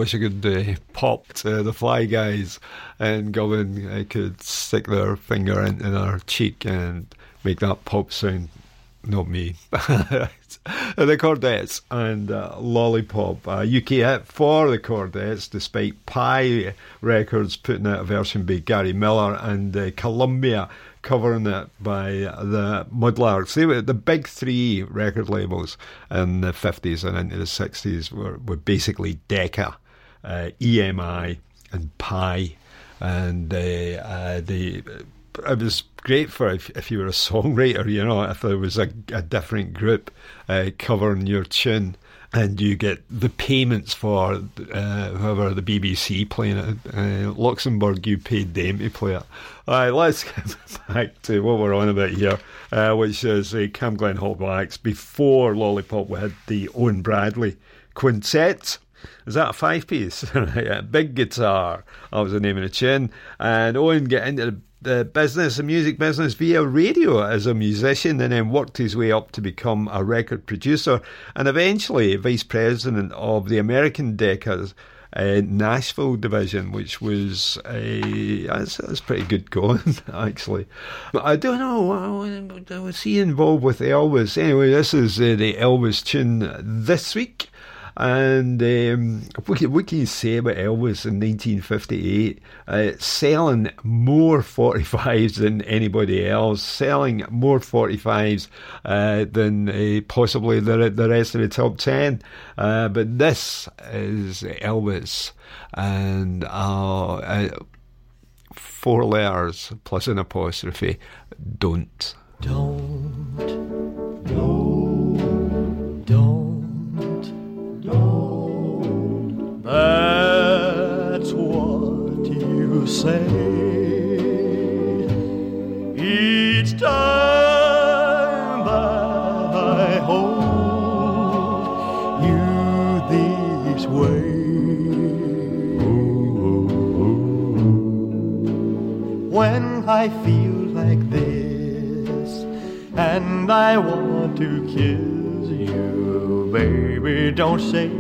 wish I could uh, the Fly Guys and Govan I could stick their finger in their cheek and make that pop sound. Not me. the Chordettes and uh, Lollipop, a UK hit for the Chordettes, despite Pye Records putting out a version by Gary Miller and uh, Columbia covering it by the Mudlarks. They were the big three record labels in the 50s and into the 60s were, were basically Decca, uh, EMI, and Pye. And uh, uh, it was great for if, if you were a songwriter, you know, if there was a, a different group uh, covering your tune and you get the payments for uh, whoever the BBC playing it. Uh, Luxembourg, you paid them to play it. All right, let's get back to what we're on about here, uh, which is uh, Cam Glen Hall Blacks. Before Lollipop, we had the Owen Bradley Quintet. Is that a five piece? yeah, big guitar. That was the name of the tune. And Owen get into the the business, the music business, via radio as a musician, and then worked his way up to become a record producer, and eventually vice president of the American Decca's uh, Nashville division, which was a that's, that's pretty good going actually. But I don't know. Was he involved with Elvis? Anyway, this is uh, the Elvis tune this week. And um, what, can, you say about Elvis in 1958? Uh, selling more 45s than anybody else, selling more 45s uh, than uh, possibly the, the rest of the top 10. Uh, but this is Elvis. And uh, four letters plus an apostrophe. Don't, don't, That's what you say each time that I hold you this way. When I feel like this and I want to kiss you, baby, don't say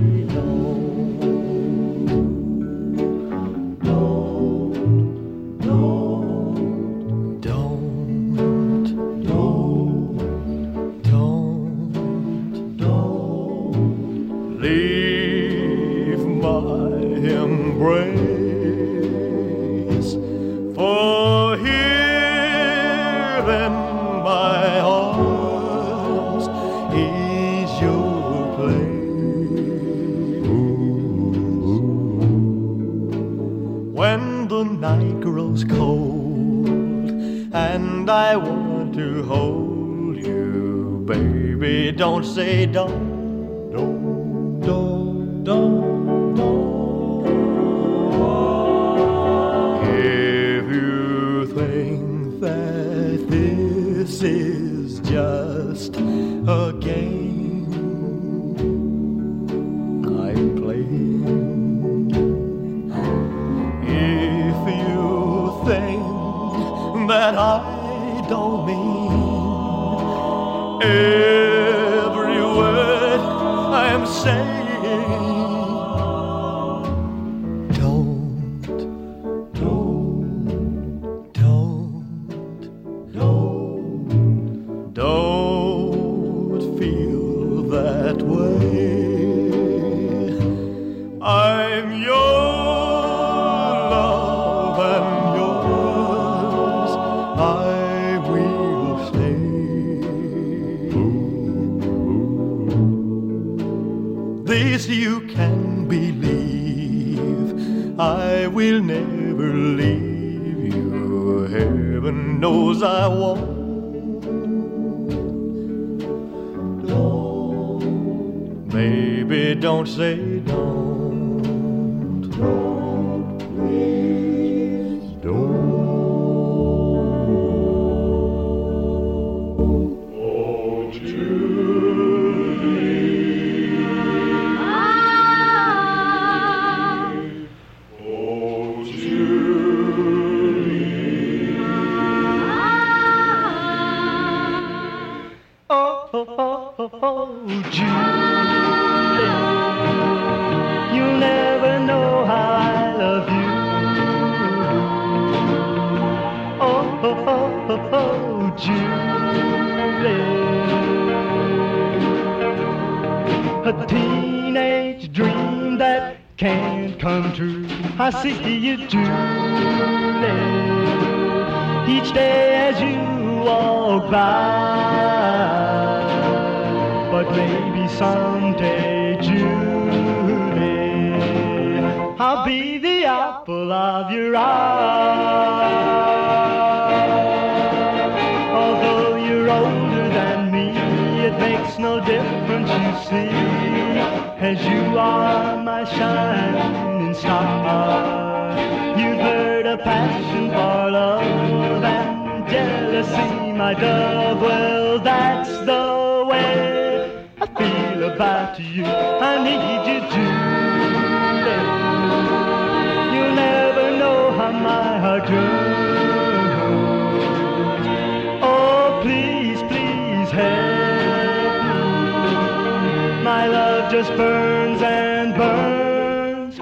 My love just burns and burns.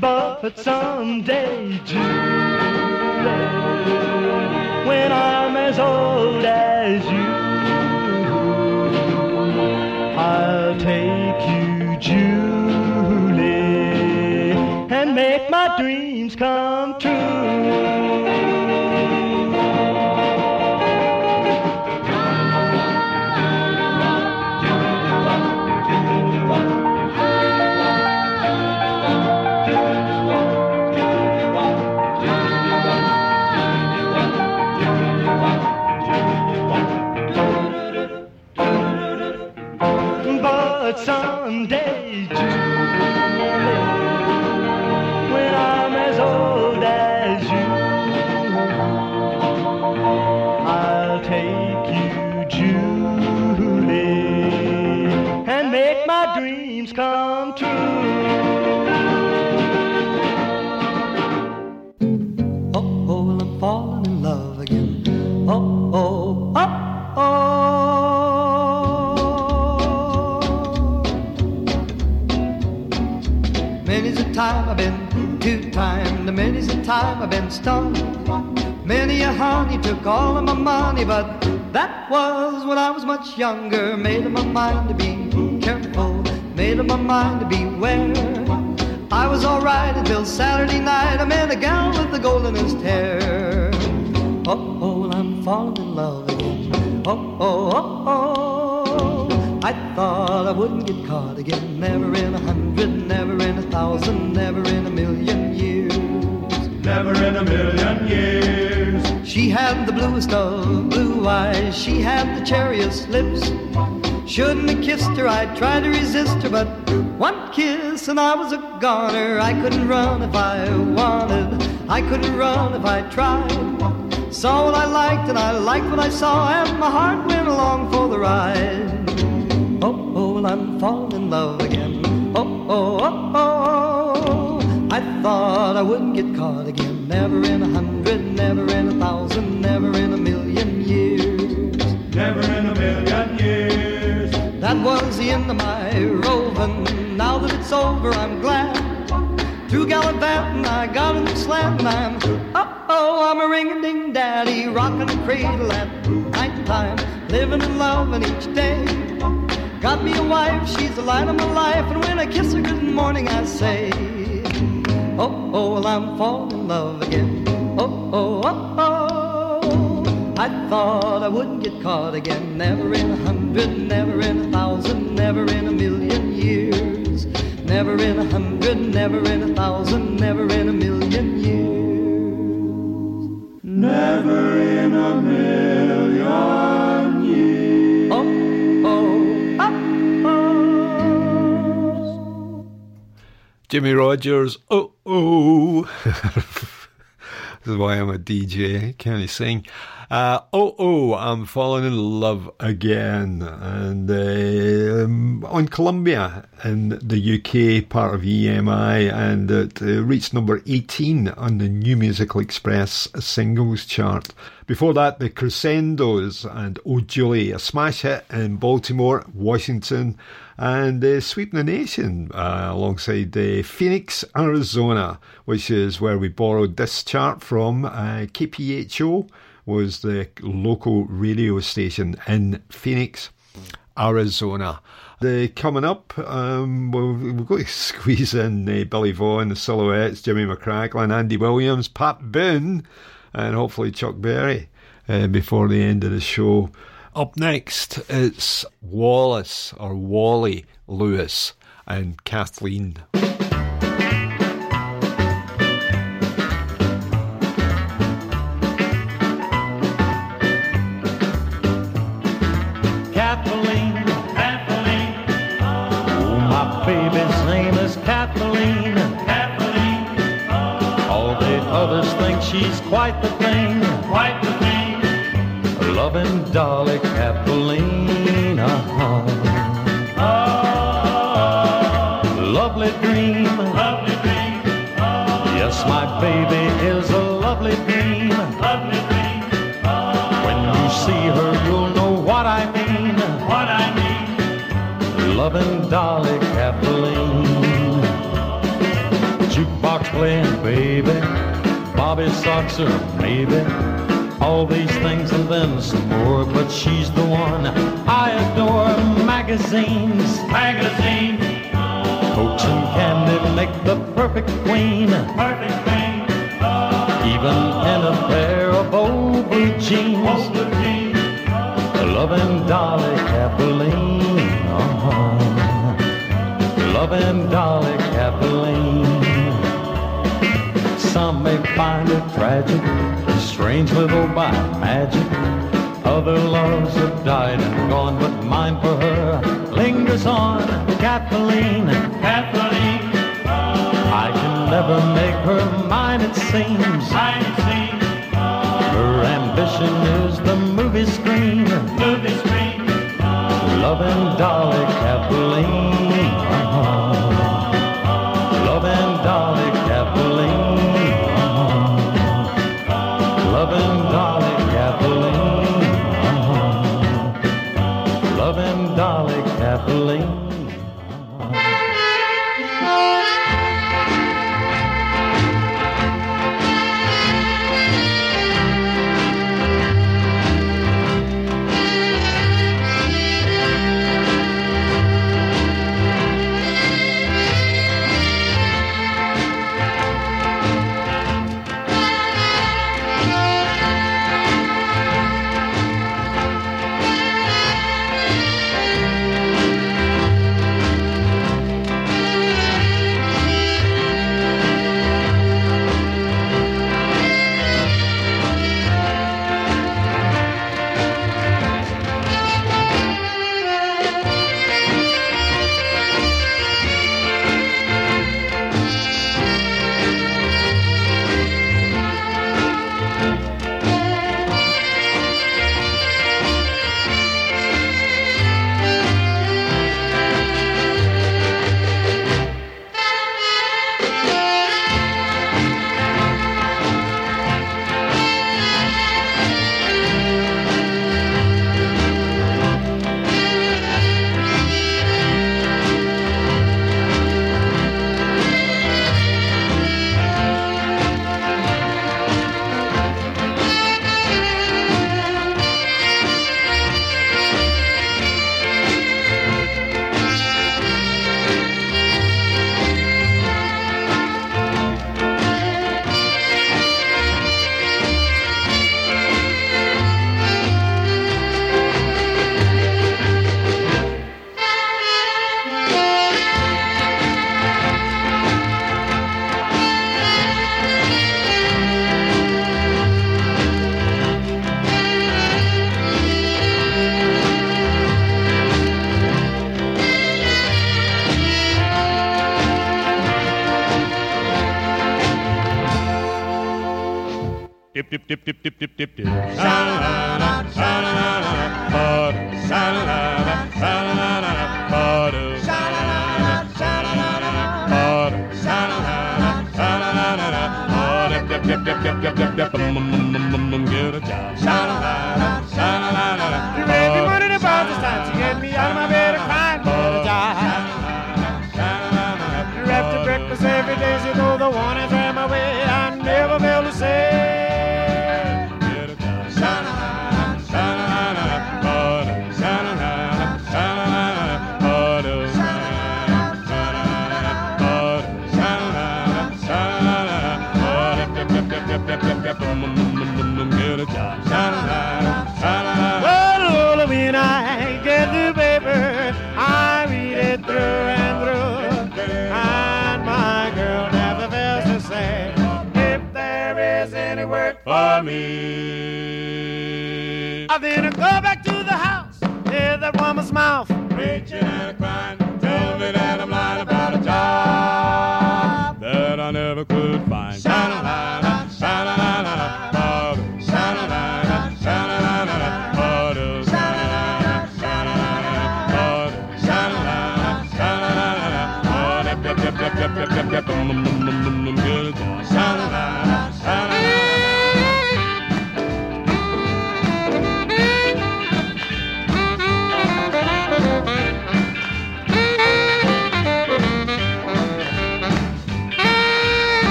But someday, Julie, when I'm as old as you, I'll take you, Julie, and make my dreams. time I've been stung. Many a honey took all of my money, but that was when I was much younger. Made up my mind to be careful, made up my mind to beware. I was alright until Saturday night. I met a gal with the goldenest hair. Oh, oh, I'm falling in love again. Oh, oh, oh, oh. I thought I wouldn't get caught again. Never in a hundred, never in a thousand, never in a million years never in a million years. She had the bluest of blue eyes, she had the cherriest lips. Shouldn't have kissed her, I tried to resist her, but one kiss and I was a goner. I couldn't run if I wanted, I couldn't run if I tried. Saw what I liked and I liked what I saw, and my heart went along for the ride. Oh, oh, well, I'm falling in love again. Oh, oh, oh, oh. oh. I thought I wouldn't get caught again. Never in a hundred, never in a thousand, never in a million years. Never in a million years. That was the end of my roving. Now that it's over, I'm glad. Through gallivanting, I got a new slant, and I'm, uh oh, I'm a ring-a-ding daddy, rocking the cradle at night time, living and loving each day. Got me a wife, she's the light of my life, and when I kiss her good morning, I say, oh, oh, well, I'm falling in love again. Oh, oh, oh, oh. I thought I wouldn't get caught again. Never in a hundred, never in a thousand, never in a million years. Never in a hundred, never in a thousand, never in a million years. Never in a million years. Oh, oh, oh, oh. Jimmie Rodgers, oh, oh. this is why I'm a DJ, can't you sing? Uh, oh, oh, I'm falling in love again. And uh, on Columbia in the UK, part of EMI, and it uh, reached number 18 on the New Musical Express singles chart. Before that, the Crescendos and Oh Julie, a smash hit in Baltimore, Washington, and uh, sweeping the nation uh, alongside uh, Phoenix, Arizona, which is where we borrowed this chart from. Uh, KPHO was the local radio station in Phoenix, Arizona. The coming up, um, we've, we've got to squeeze in uh, Billy Vaughn, the Silhouettes, Jimmy McCracklin, Andy Williams, Pat Boone, and hopefully Chuck Berry uh, before the end of the show. Up next, it's Wallace or Wally Lewis and. Kathleen, quite the thing. Quite the thing. Loving Dolly Kathleen. Uh-huh. Lovely dream. Lovely dream. Yes, my baby is a lovely dream. Lovely dream. When you see her, you'll know what I mean. What I mean. Loving Dolly Kathleen. Jukebox playing, baby. Bobby Soxer, maybe. All these things and then some more, but she's the one I adore. Magazines, magazines. Coach and candy make the perfect queen. Perfect queen. Even in a pair of old blue jeans. Loving Dolly Kathleen. Uh-huh. Loving Dolly Kathleen. Some may find it tragic, strange little by magic. Other loves have died and gone, but mine for her lingers on. Kathleen, Kathleen. I can never make her mine, it seems. Her ambition is the movie screen. Movie screen. Loving Dolly Kathleen. Dip, dip, dip,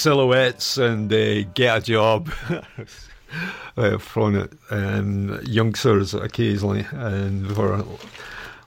silhouettes and uh, get a job uh, from it. Um, youngsters occasionally and were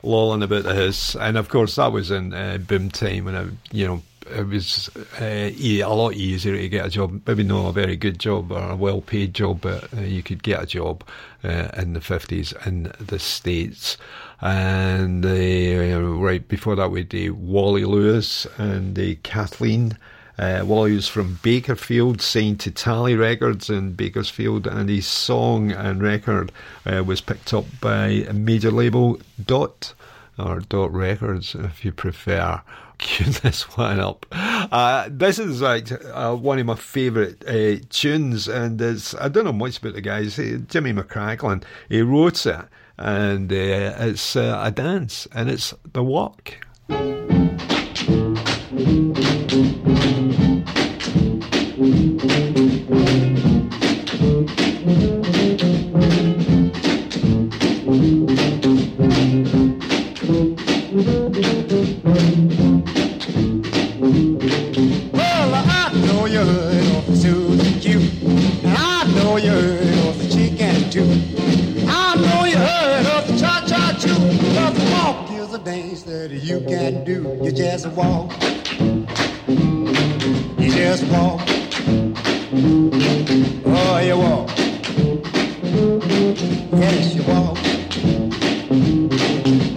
lolling about the house, and of course that was in uh, boom time when I, you know. It was uh, a lot easier to get a job. Maybe not a very good job or a well-paid job, but uh, you could get a job uh, in the fifties in the states. And uh, right before that, we uh, Wally Lewis and uh, Kathleen. Uh, was from Bakersfield, signed to Tally Records in Bakersfield, and his song and record uh, was picked up by a major label, Dot, or Dot Records, if you prefer. Cue this one up. Uh, this is like uh, one of my favourite uh, tunes, and it's, I don't know much about the guys. Uh, Jimmy McCracklin, he wrote it, and uh, it's uh, a dance, and it's The Walk. Do. You just walk. You just walk. Oh, you walk. Yes, you walk.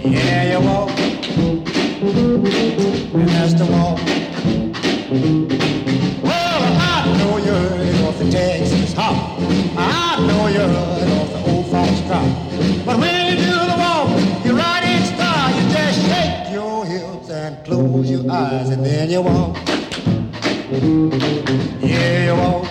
Yeah, you walk. And that's the walk. Eyes, and then you walk. Yeah, you walk.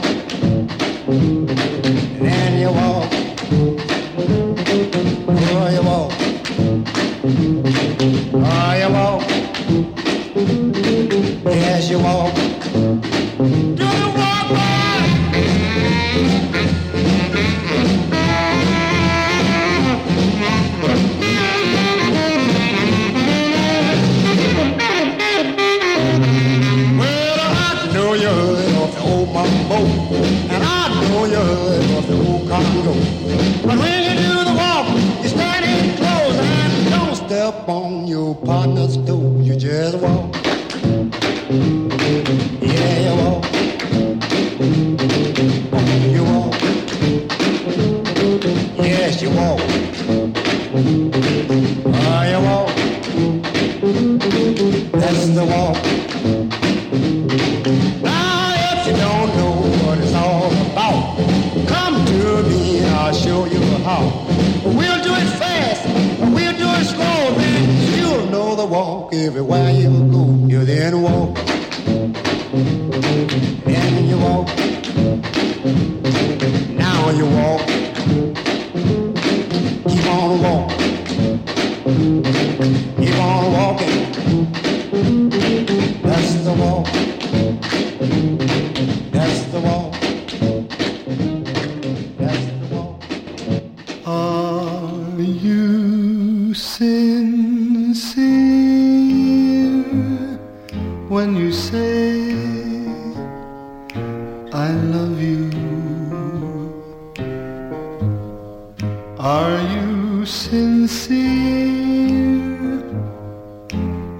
Everywhere you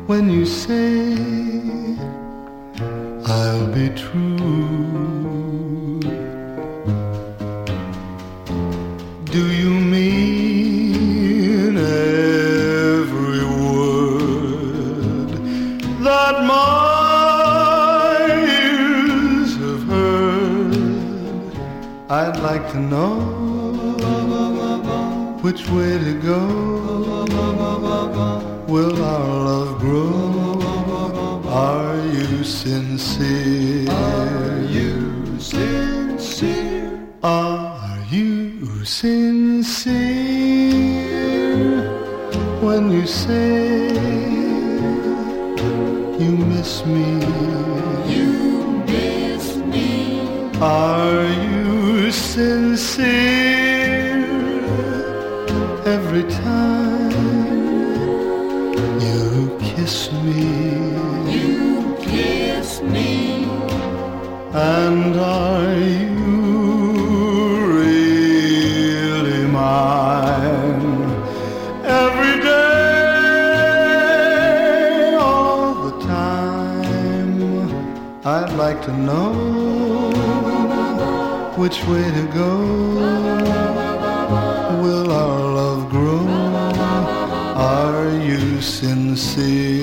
when you say I'll be true? Do you mean every word that my ears have heard? I'd like to know which way to go. Will our love grow? Are you sincere? Are you sincere? Are you sincere when you say you miss me? You miss me. Are you sincere every time me? You kiss me. And are you really mine? Every day, all the time, I'd like to know which way to go. Will our love grow? Are you sincere?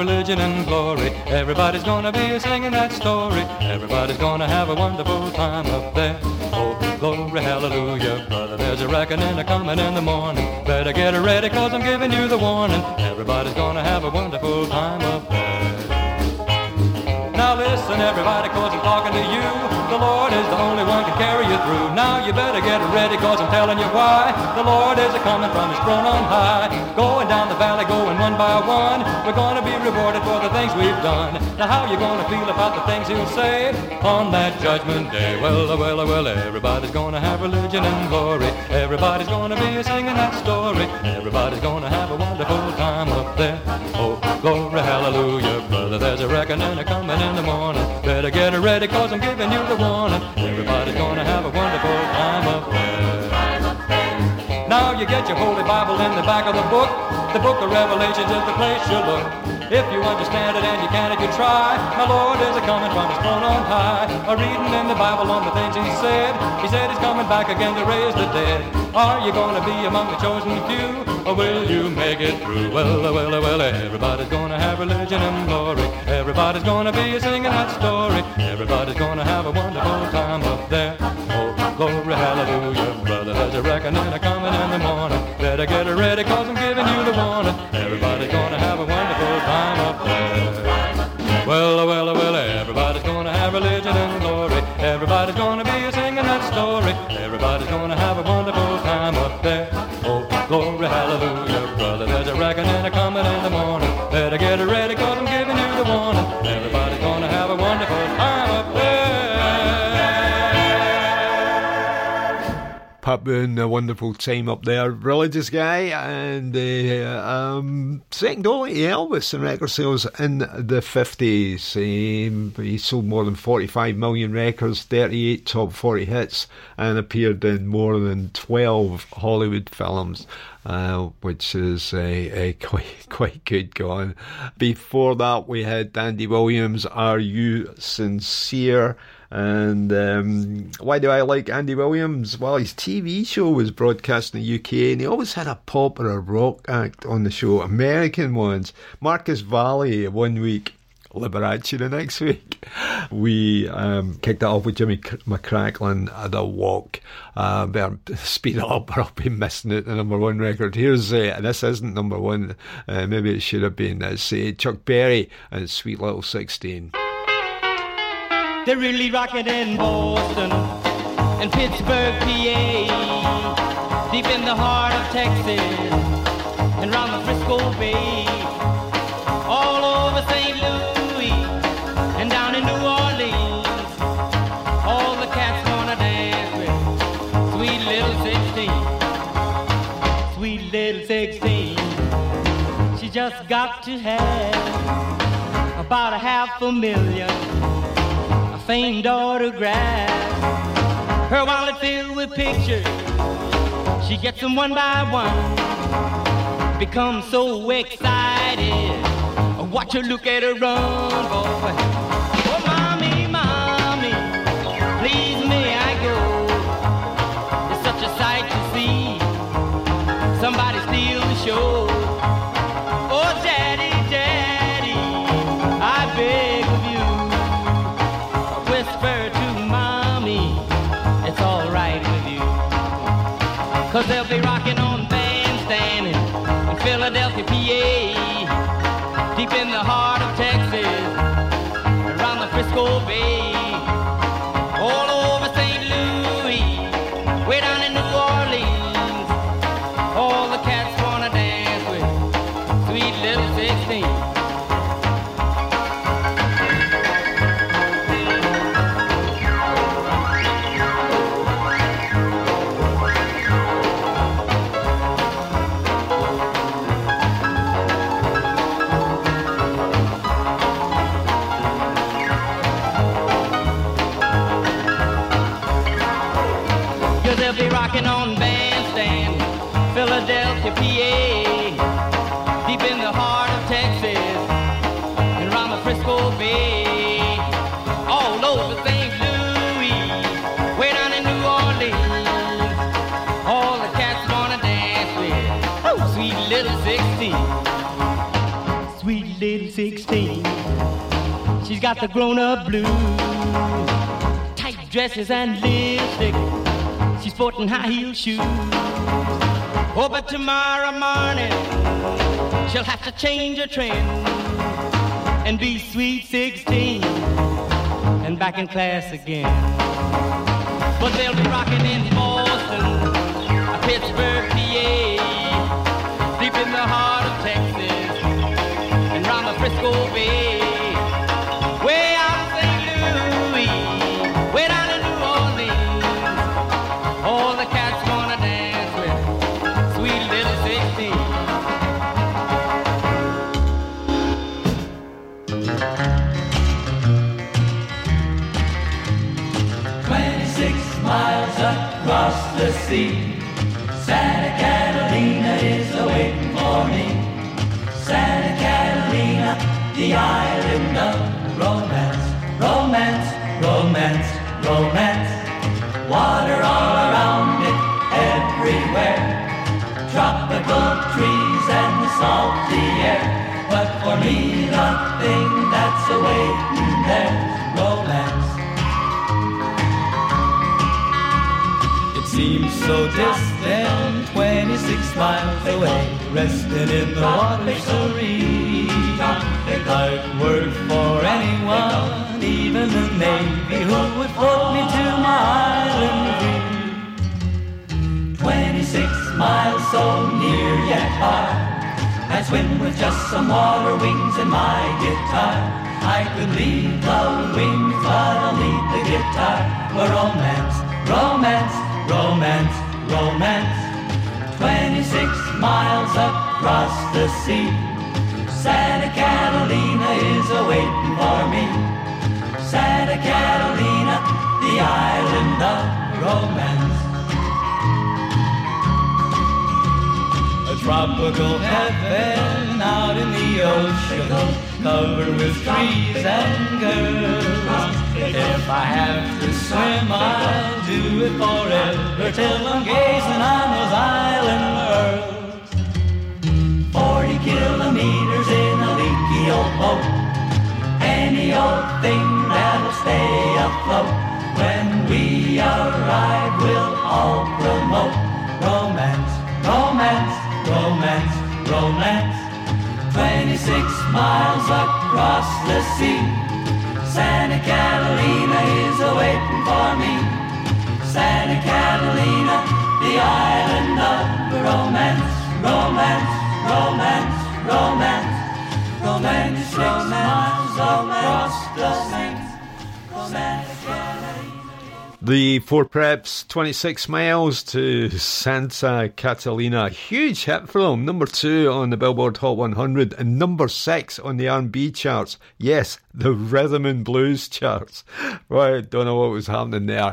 Religion and glory. Everybody's gonna be singing that story. Everybody's gonna have a wonderful time up there. Oh, glory, hallelujah, brother. There's a reckoning a coming in the morning. Better get ready, cause I'm giving you the warning. Everybody's gonna have a wonderful time up there. Listen, everybody, cause I'm talking to you. The Lord is the only one can carry you through. Now you better get ready, cause I'm telling you why. The Lord is a coming from his throne on high. Going down the valley, going one by one. We're gonna be rewarded for the things we've done. Now how you gonna feel about the things he'll say on that judgment day? Well, well, well, everybody's gonna have religion and glory. Everybody's gonna be singing that story. Everybody's gonna have a wonderful time up there. Oh, glory, hallelujah, brother. There's a reckoning a coming in the morning. Better get ready, cause I'm giving you the warning. Everybody's gonna have a wonderful time up there. Now you get your Holy Bible in the back of the book. The book of Revelations is the place you look. If you understand it and you can, if you try, my Lord is a coming from his throne on high. A reading in the Bible on the things he said. He said he's coming back again to raise the dead. Are you gonna be among the chosen few, or will you make it through? Well, well, well, everybody's gonna have religion and glory. Everybody's gonna be singing that story. Everybody's gonna have a wonderful time up there. Oh, glory, hallelujah, brother. There's a reckoning coming in the morning. Better get it ready, cause Boone, a wonderful time up there, religious guy, and uh, um, second only to Elvis in record sales in the 50s. Um, he sold more than 45 million records, 38 top 40 hits, and appeared in more than 12 Hollywood films. Uh, which is a, a quite quite good going. Before that, we had Andy Williams. Are you sincere? And um, why do I like Andy Williams? Well, his TV show was broadcast in the UK, and he always had a pop or a rock act on the show. American ones. Marcus Valley one week, Liberace the next week. We um, kicked it off with Jimmy McCracklin at a walk. Uh, better speed up or I'll be missing it, the number one record. Here's, uh, this isn't number one, uh, maybe it should have been. Uh, Chuck Berry and Sweet Little 16. They're really rocking in Boston and Pittsburgh, PA, deep in the heart of Texas and round the Frisco Bay, all over St. Louis and down in New Orleans. All the cats wanna dance with sweet little 16, sweet little 16. She just got to have about a half a million famed autograph. Her wallet filled with pictures. She gets them one by one. Becomes so excited. I watch her look at her run, boy. Got the grown-up blues, tight dresses and lipstick. She's sporting high heel shoes. Oh, but tomorrow morning she'll have to change her trend and be sweet 16 and back in class again. But they'll be rocking in Boston, Pittsburgh, PA, deep in the heart Tropical trees and the salty air. But for me, the thing that's awaiting there's romance. It seems so distant, 26 miles away, resting in the water serene. I'd work for anyone, even the Navy, who would float me to my island dream. 26 miles so near yet far. I swim with just some water wings and my guitar. I could leave the wings, but I'll need the guitar. For romance, romance, romance, romance. 26 miles across the sea. Santa Catalina is awaiting for me. Santa Catalina, the island of romance. Tropical heaven out in the ocean, covered with trees and girls. If I have to swim, I'll do it forever till I'm gazing on those island pearls. Forty kilometers in a leaky old boat, any old thing that'll stay afloat. When we arrive, we'll all promote romance, romance, romance, romance. 26 miles across the sea. Santa Catalina is awaiting for me. Santa Catalina, the island of romance, romance, romance, romance. Romance, 26 miles across the sea. Santa Catalina. The Four Preps, 26 miles to Santa Catalina. Huge hit for them. Number two on the Billboard Hot 100 and number six on the R&B charts. Yes, the rhythm and blues charts. Right, don't know what was happening there.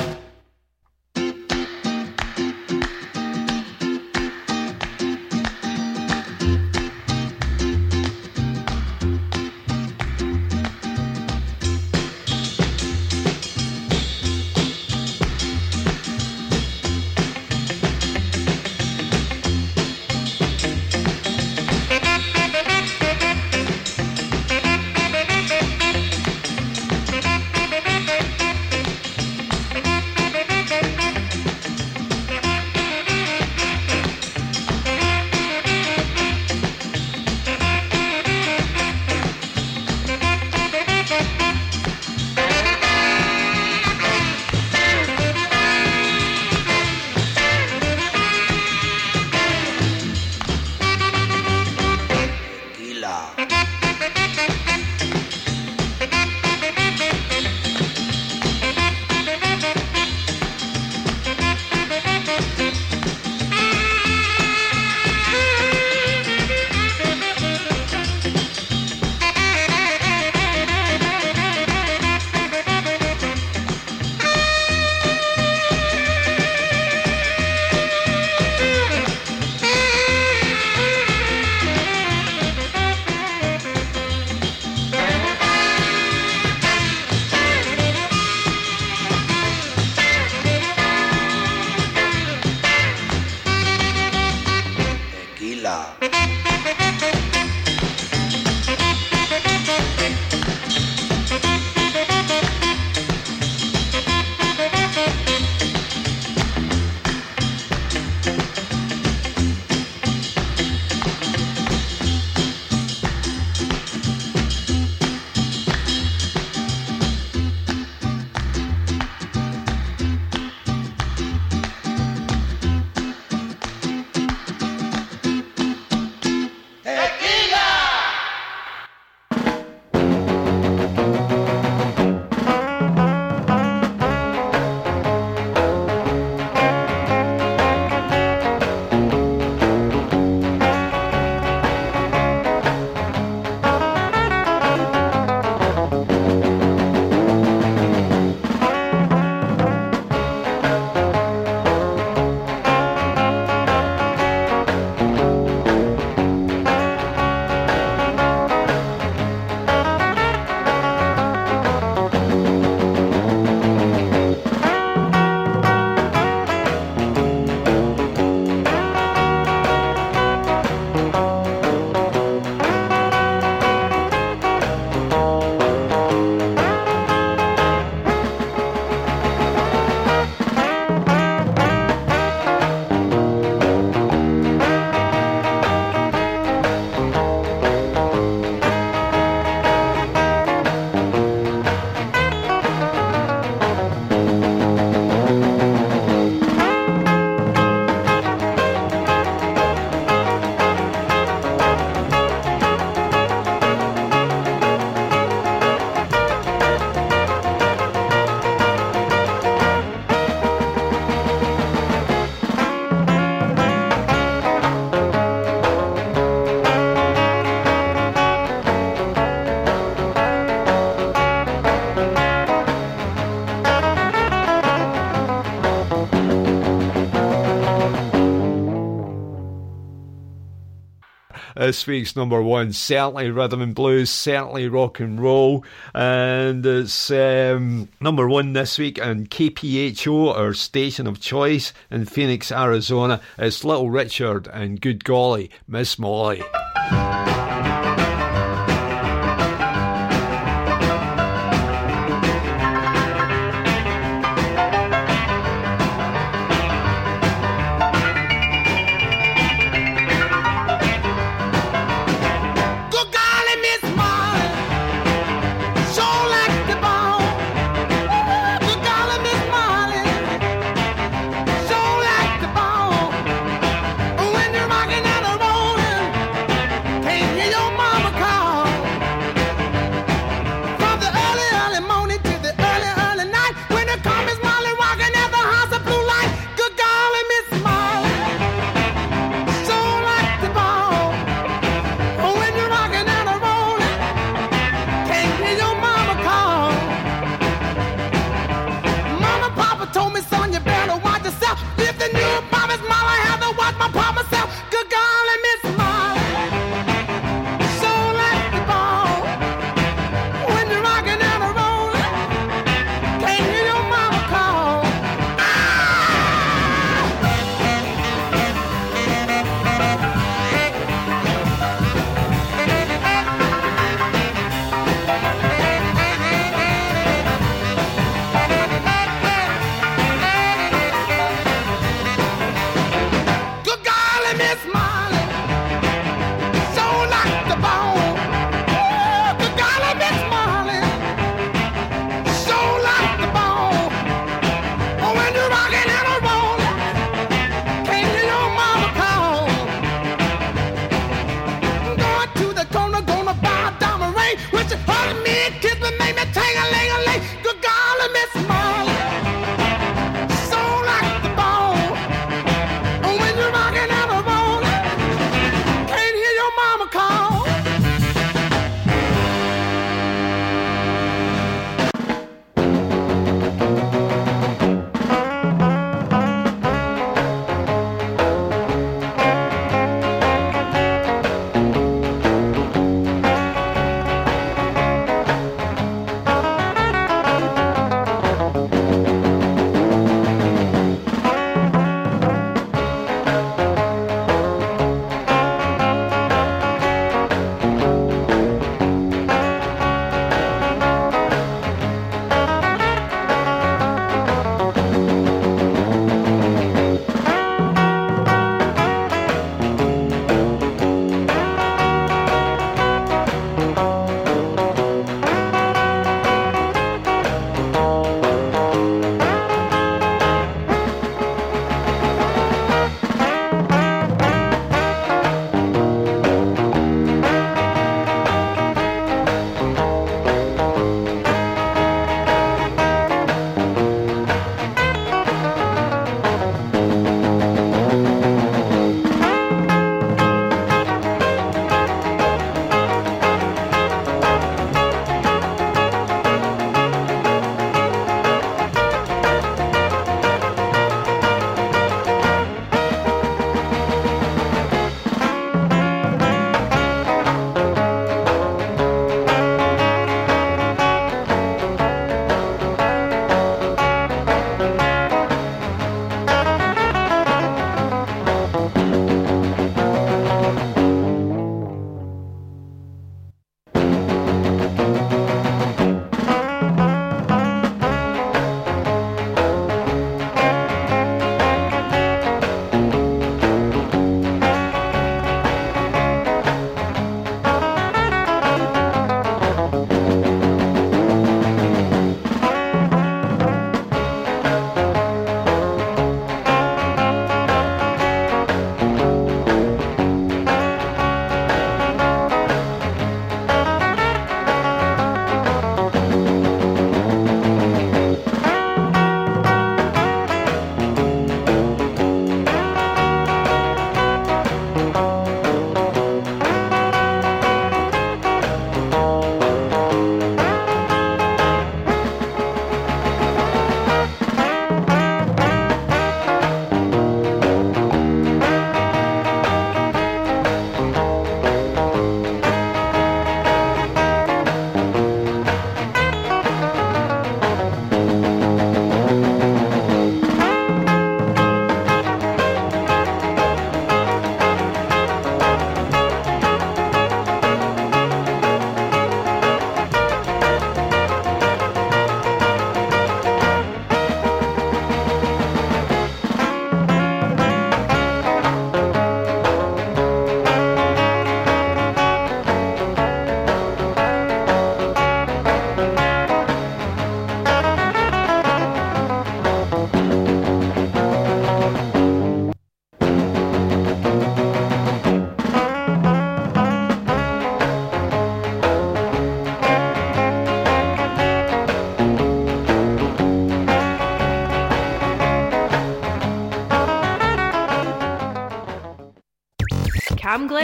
This week's number one, certainly rhythm and blues, certainly rock and roll, and it's um, number one this week on KPHO, our station of choice in Phoenix, Arizona. It's Little Richard and Good Golly, Miss Molly.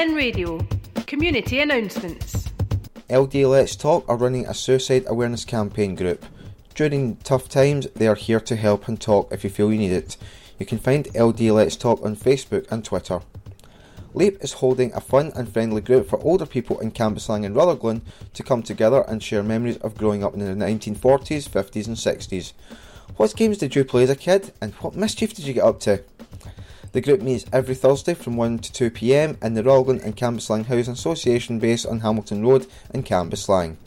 Glen Radio. Community announcements. LD Let's Talk are running a suicide awareness campaign group. During tough times, they are here to help and talk if you feel you need it. You can find LD Let's Talk on Facebook and Twitter. LEAP is holding a fun and friendly group for older people in Cambuslang and Rutherglen to come together and share memories of growing up in the 1940s, 50s, and 60s. What games did you play as a kid, and what mischief did you get up to? The group meets every Thursday from 1 to 2 pm in the Rutherglen and Cambuslang Housing Association base on Hamilton Road in Cambuslang.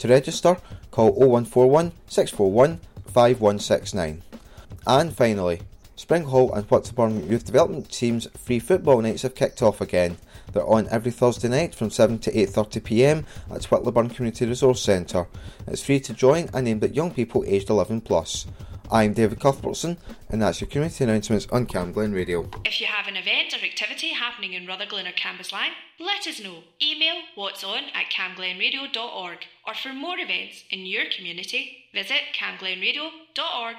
To register, call 0141 641 5169. And finally, Spring Hall and Whitlawburn Youth Development Team's free football nights have kicked off again. They're on every Thursday night from 7 to 8.30pm at Whitlawburn Community Resource Centre. It's free to join and aimed at young people aged 11 plus. I'm David Cuthbertson and that's your community announcements on Cam Glen Radio. If you have an event or activity happening in Rutherglen or Cambuslang, let us know. Email what's on at camglenradio.org or for more events in your community, visit camglenradio.org